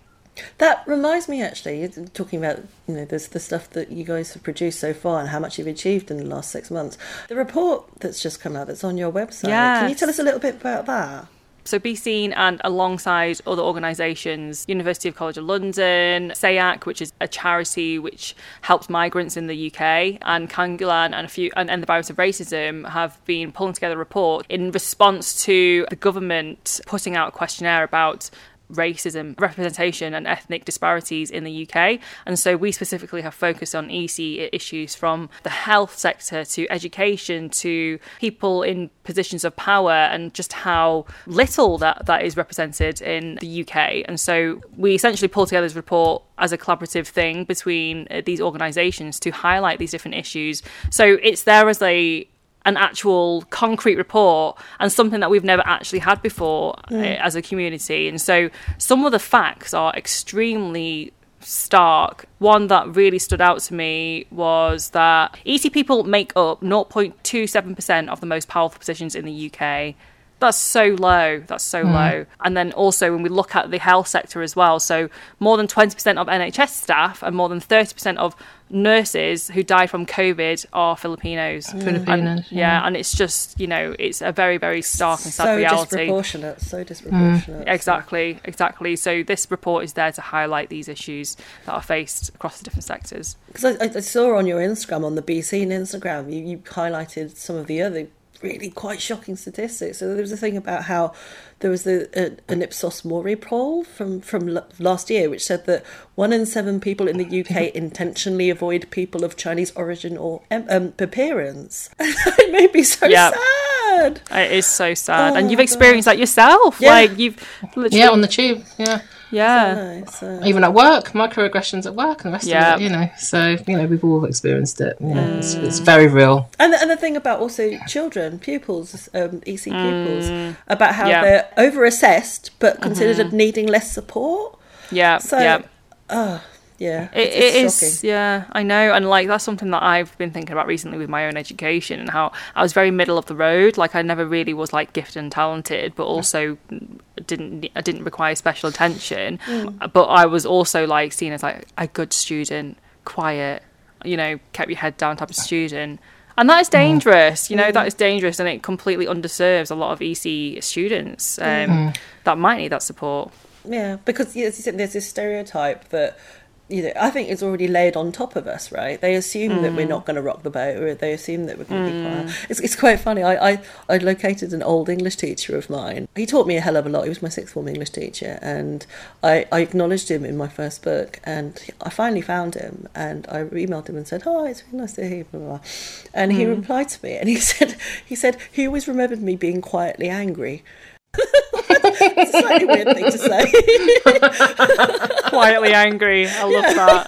Speaker 2: That reminds me, actually, talking about you know there's the stuff that you guys have produced so far and how much you've achieved in the last six months. The report that's just come out that's on your website. Can you tell us a little bit about that?
Speaker 3: So besea.n and alongside other organisations, University of College of London, SEEAC, which is a charity which helps migrants in the UK, and Kanlungan and a few and, and the Virus of Racism have been pulling together a report in response to the government putting out a questionnaire about racism, representation, and ethnic disparities in the UK. And so we specifically have focused on ESEA issues from the health sector to education to people in positions of power and just how little that, that is represented in the UK. And so we essentially pulled together this report as a collaborative thing between uh, these organisations to highlight these different issues. So it's there as a an actual concrete report and something that we've never actually had before uh, as a community. And so some of the facts are extremely stark. One that really stood out to me was that ESEA people make up 0.27% of the most powerful positions in the UK. That's so low. That's so hmm. low. And then also when we look at the health sector as well, so more than 20% of NHS staff and more than 30% of nurses who died from COVID are Filipinos.
Speaker 1: Oh, Filipinos,
Speaker 3: And- yeah, and it's just, you know, it's a very, very stark and sad
Speaker 2: so
Speaker 3: reality.
Speaker 2: So disproportionate. So disproportionate.
Speaker 3: Exactly, exactly. So this report is there to highlight these issues that are faced across the different sectors.
Speaker 2: Because I, I saw on your Instagram, on the besea.n Instagram, you, you highlighted some of the other really quite shocking statistics. So there was a thing about how there was the, a, an Ipsos Mori poll from, from l- last year, which said that one in seven people in the UK (laughs) intentionally avoid people of Chinese origin or um, um, appearance. (laughs) it made me so
Speaker 3: Yeah.
Speaker 2: sad.
Speaker 3: It is so sad,
Speaker 2: Oh
Speaker 3: and you've
Speaker 2: my
Speaker 3: experienced that yourself.
Speaker 2: Yeah.
Speaker 3: Like you've literally,
Speaker 1: yeah on the tube yeah
Speaker 3: yeah.
Speaker 2: No, so-
Speaker 1: even at work microaggressions at work and the rest
Speaker 3: Yeah.
Speaker 1: of it you know so you know we've all experienced it yeah it's, it's very real
Speaker 2: And the, and the thing about also children, pupils, um, ESEA pupils, about how
Speaker 3: Mm. Yeah. Mm-hmm.
Speaker 2: they're over assessed but considered needing less support.
Speaker 3: Yeah,
Speaker 2: So,
Speaker 3: yeah.
Speaker 2: Yeah,
Speaker 3: It, it is, yeah, I know, and like that's something that I've been thinking about recently with my own education and how I was very middle of the road. Like I never really was like gifted and talented, but also didn't I didn't require special attention. Mm. Uh, but I was also like seen as like a good student, quiet, you know, kept your head down type of student. And that is mm. dangerous, you know, that mm. is dangerous and it completely underserves a lot of ESEA students um, that might need that support.
Speaker 2: Yeah, because as you said, there's this stereotype that you know I think it's already laid on top of us, right? They assume that we're mm. not going to rock the boat, or they assume that we're going to be quiet. Mm. It's, it's quite funny. I, I I located an old English teacher of mine. He taught me a hell of a lot. He was my sixth form English teacher, and I, I acknowledged him in my first book, and I finally found him, and I emailed him and said, "Hi, it's really nice to hear you." Blah, blah, blah. And he mm. replied to me, and he (laughs) said he said he always remembered me being quietly angry. It's a slightly weird thing to say. (laughs)
Speaker 3: quietly angry. I love that.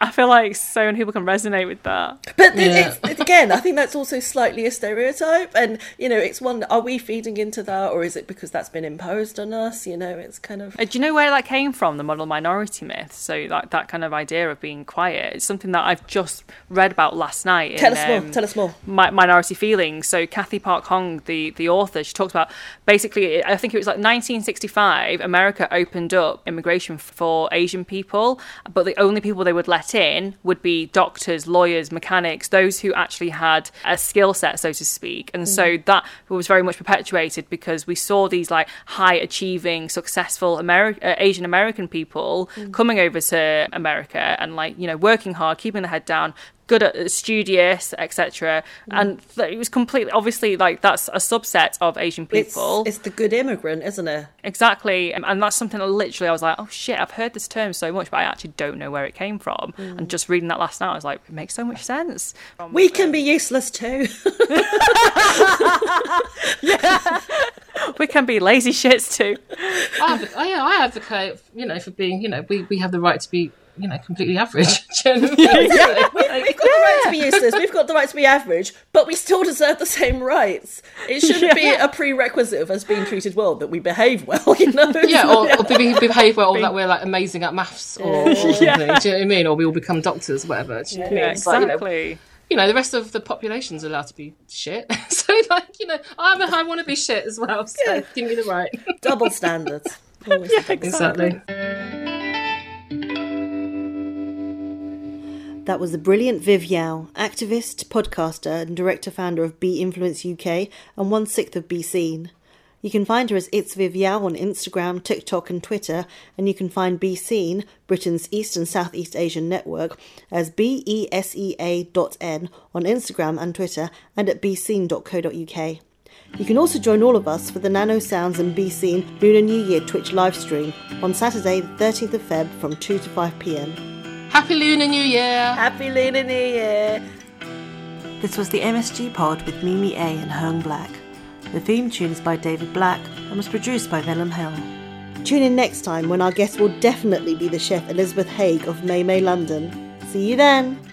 Speaker 3: I feel like so many people can resonate with that.
Speaker 2: But th-
Speaker 1: Yeah.
Speaker 2: it's, it's, again, I think that's also slightly a stereotype, and you know, it's one. Are we feeding into that, or is it because that's been imposed on us? You know, it's kind of
Speaker 3: Uh, Do you know where that came from? The model minority myth. So like that kind of idea of being quiet. It's something that I've just read about last night.
Speaker 2: tell
Speaker 3: in,
Speaker 2: us more.
Speaker 3: um,
Speaker 2: Tell us more.
Speaker 3: Mi- minority feelings. So Cathy Park Hong, the the author, she talks about basically. I think it was like 1965. America opened up immigration for Asian people, but the only people they would let in would be doctors, lawyers, mechanics, those who actually had a skill set, so to speak. And so that was very much perpetuated because we saw these like high achieving, successful Ameri- uh, Asian American people coming over to America and like you know working hard, keeping their head down, good at studious, etc. Mm. And th- it was completely obviously like that's a subset of Asian people.
Speaker 2: it's the good immigrant, isn't it?
Speaker 3: Exactly, and, and that's something that literally I was like, oh shit, I've heard this term so much, but I actually don't know where it came from. Mm. And just reading that last night, I was like, it makes so much sense. (laughs)
Speaker 2: We can be useless too. (laughs)
Speaker 3: we can be lazy shits too.
Speaker 1: I, advo- oh, I advocate, you know, for being, you know, we, we have the right to be, you know, completely average. (laughs) generally.
Speaker 2: We've got the right to be useless. We've got the right to be average, but we still deserve the same rights. It shouldn't be a prerequisite of us being treated well that we behave well. You know? (laughs)
Speaker 1: Yeah, or, or be, behave well, or (laughs) that we're like amazing at maths, or, or something. Do you know what I mean? Or we all become doctors, whatever. Do you know what mean?
Speaker 3: Yeah,
Speaker 1: It's like, you know,
Speaker 3: exactly.
Speaker 1: you know, the rest of the population's allowed to be shit. so, like, you know, I'm, I want to be shit as well. So, give me the right.
Speaker 2: double standards. Always the double
Speaker 1: exactly.
Speaker 2: That was the brilliant Viv Yau, activist, podcaster, and director founder of Bee Influence UK and one sixth of besea.n. You can find her as It's Viv Yau on Instagram, TikTok, and Twitter, and you can find besea.n, Britain's East and Southeast Asian network, as besea.n on Instagram and Twitter, and at beseen.co.uk. You can also join all of us for the Nanosounds and besea.n Lunar New Year Twitch livestream on Saturday, the 13th of Feb from 2 to 5 pm.
Speaker 1: Happy Lunar New Year.
Speaker 2: Happy Lunar New Year! This was the MSG pod with MiMi Aye and Huong Black. The theme tune is by David Black and was produced by Vellum Hill. Tune in next time when our guest will definitely be the chef Elizabeth Haigh of Mei Mei London. See you then!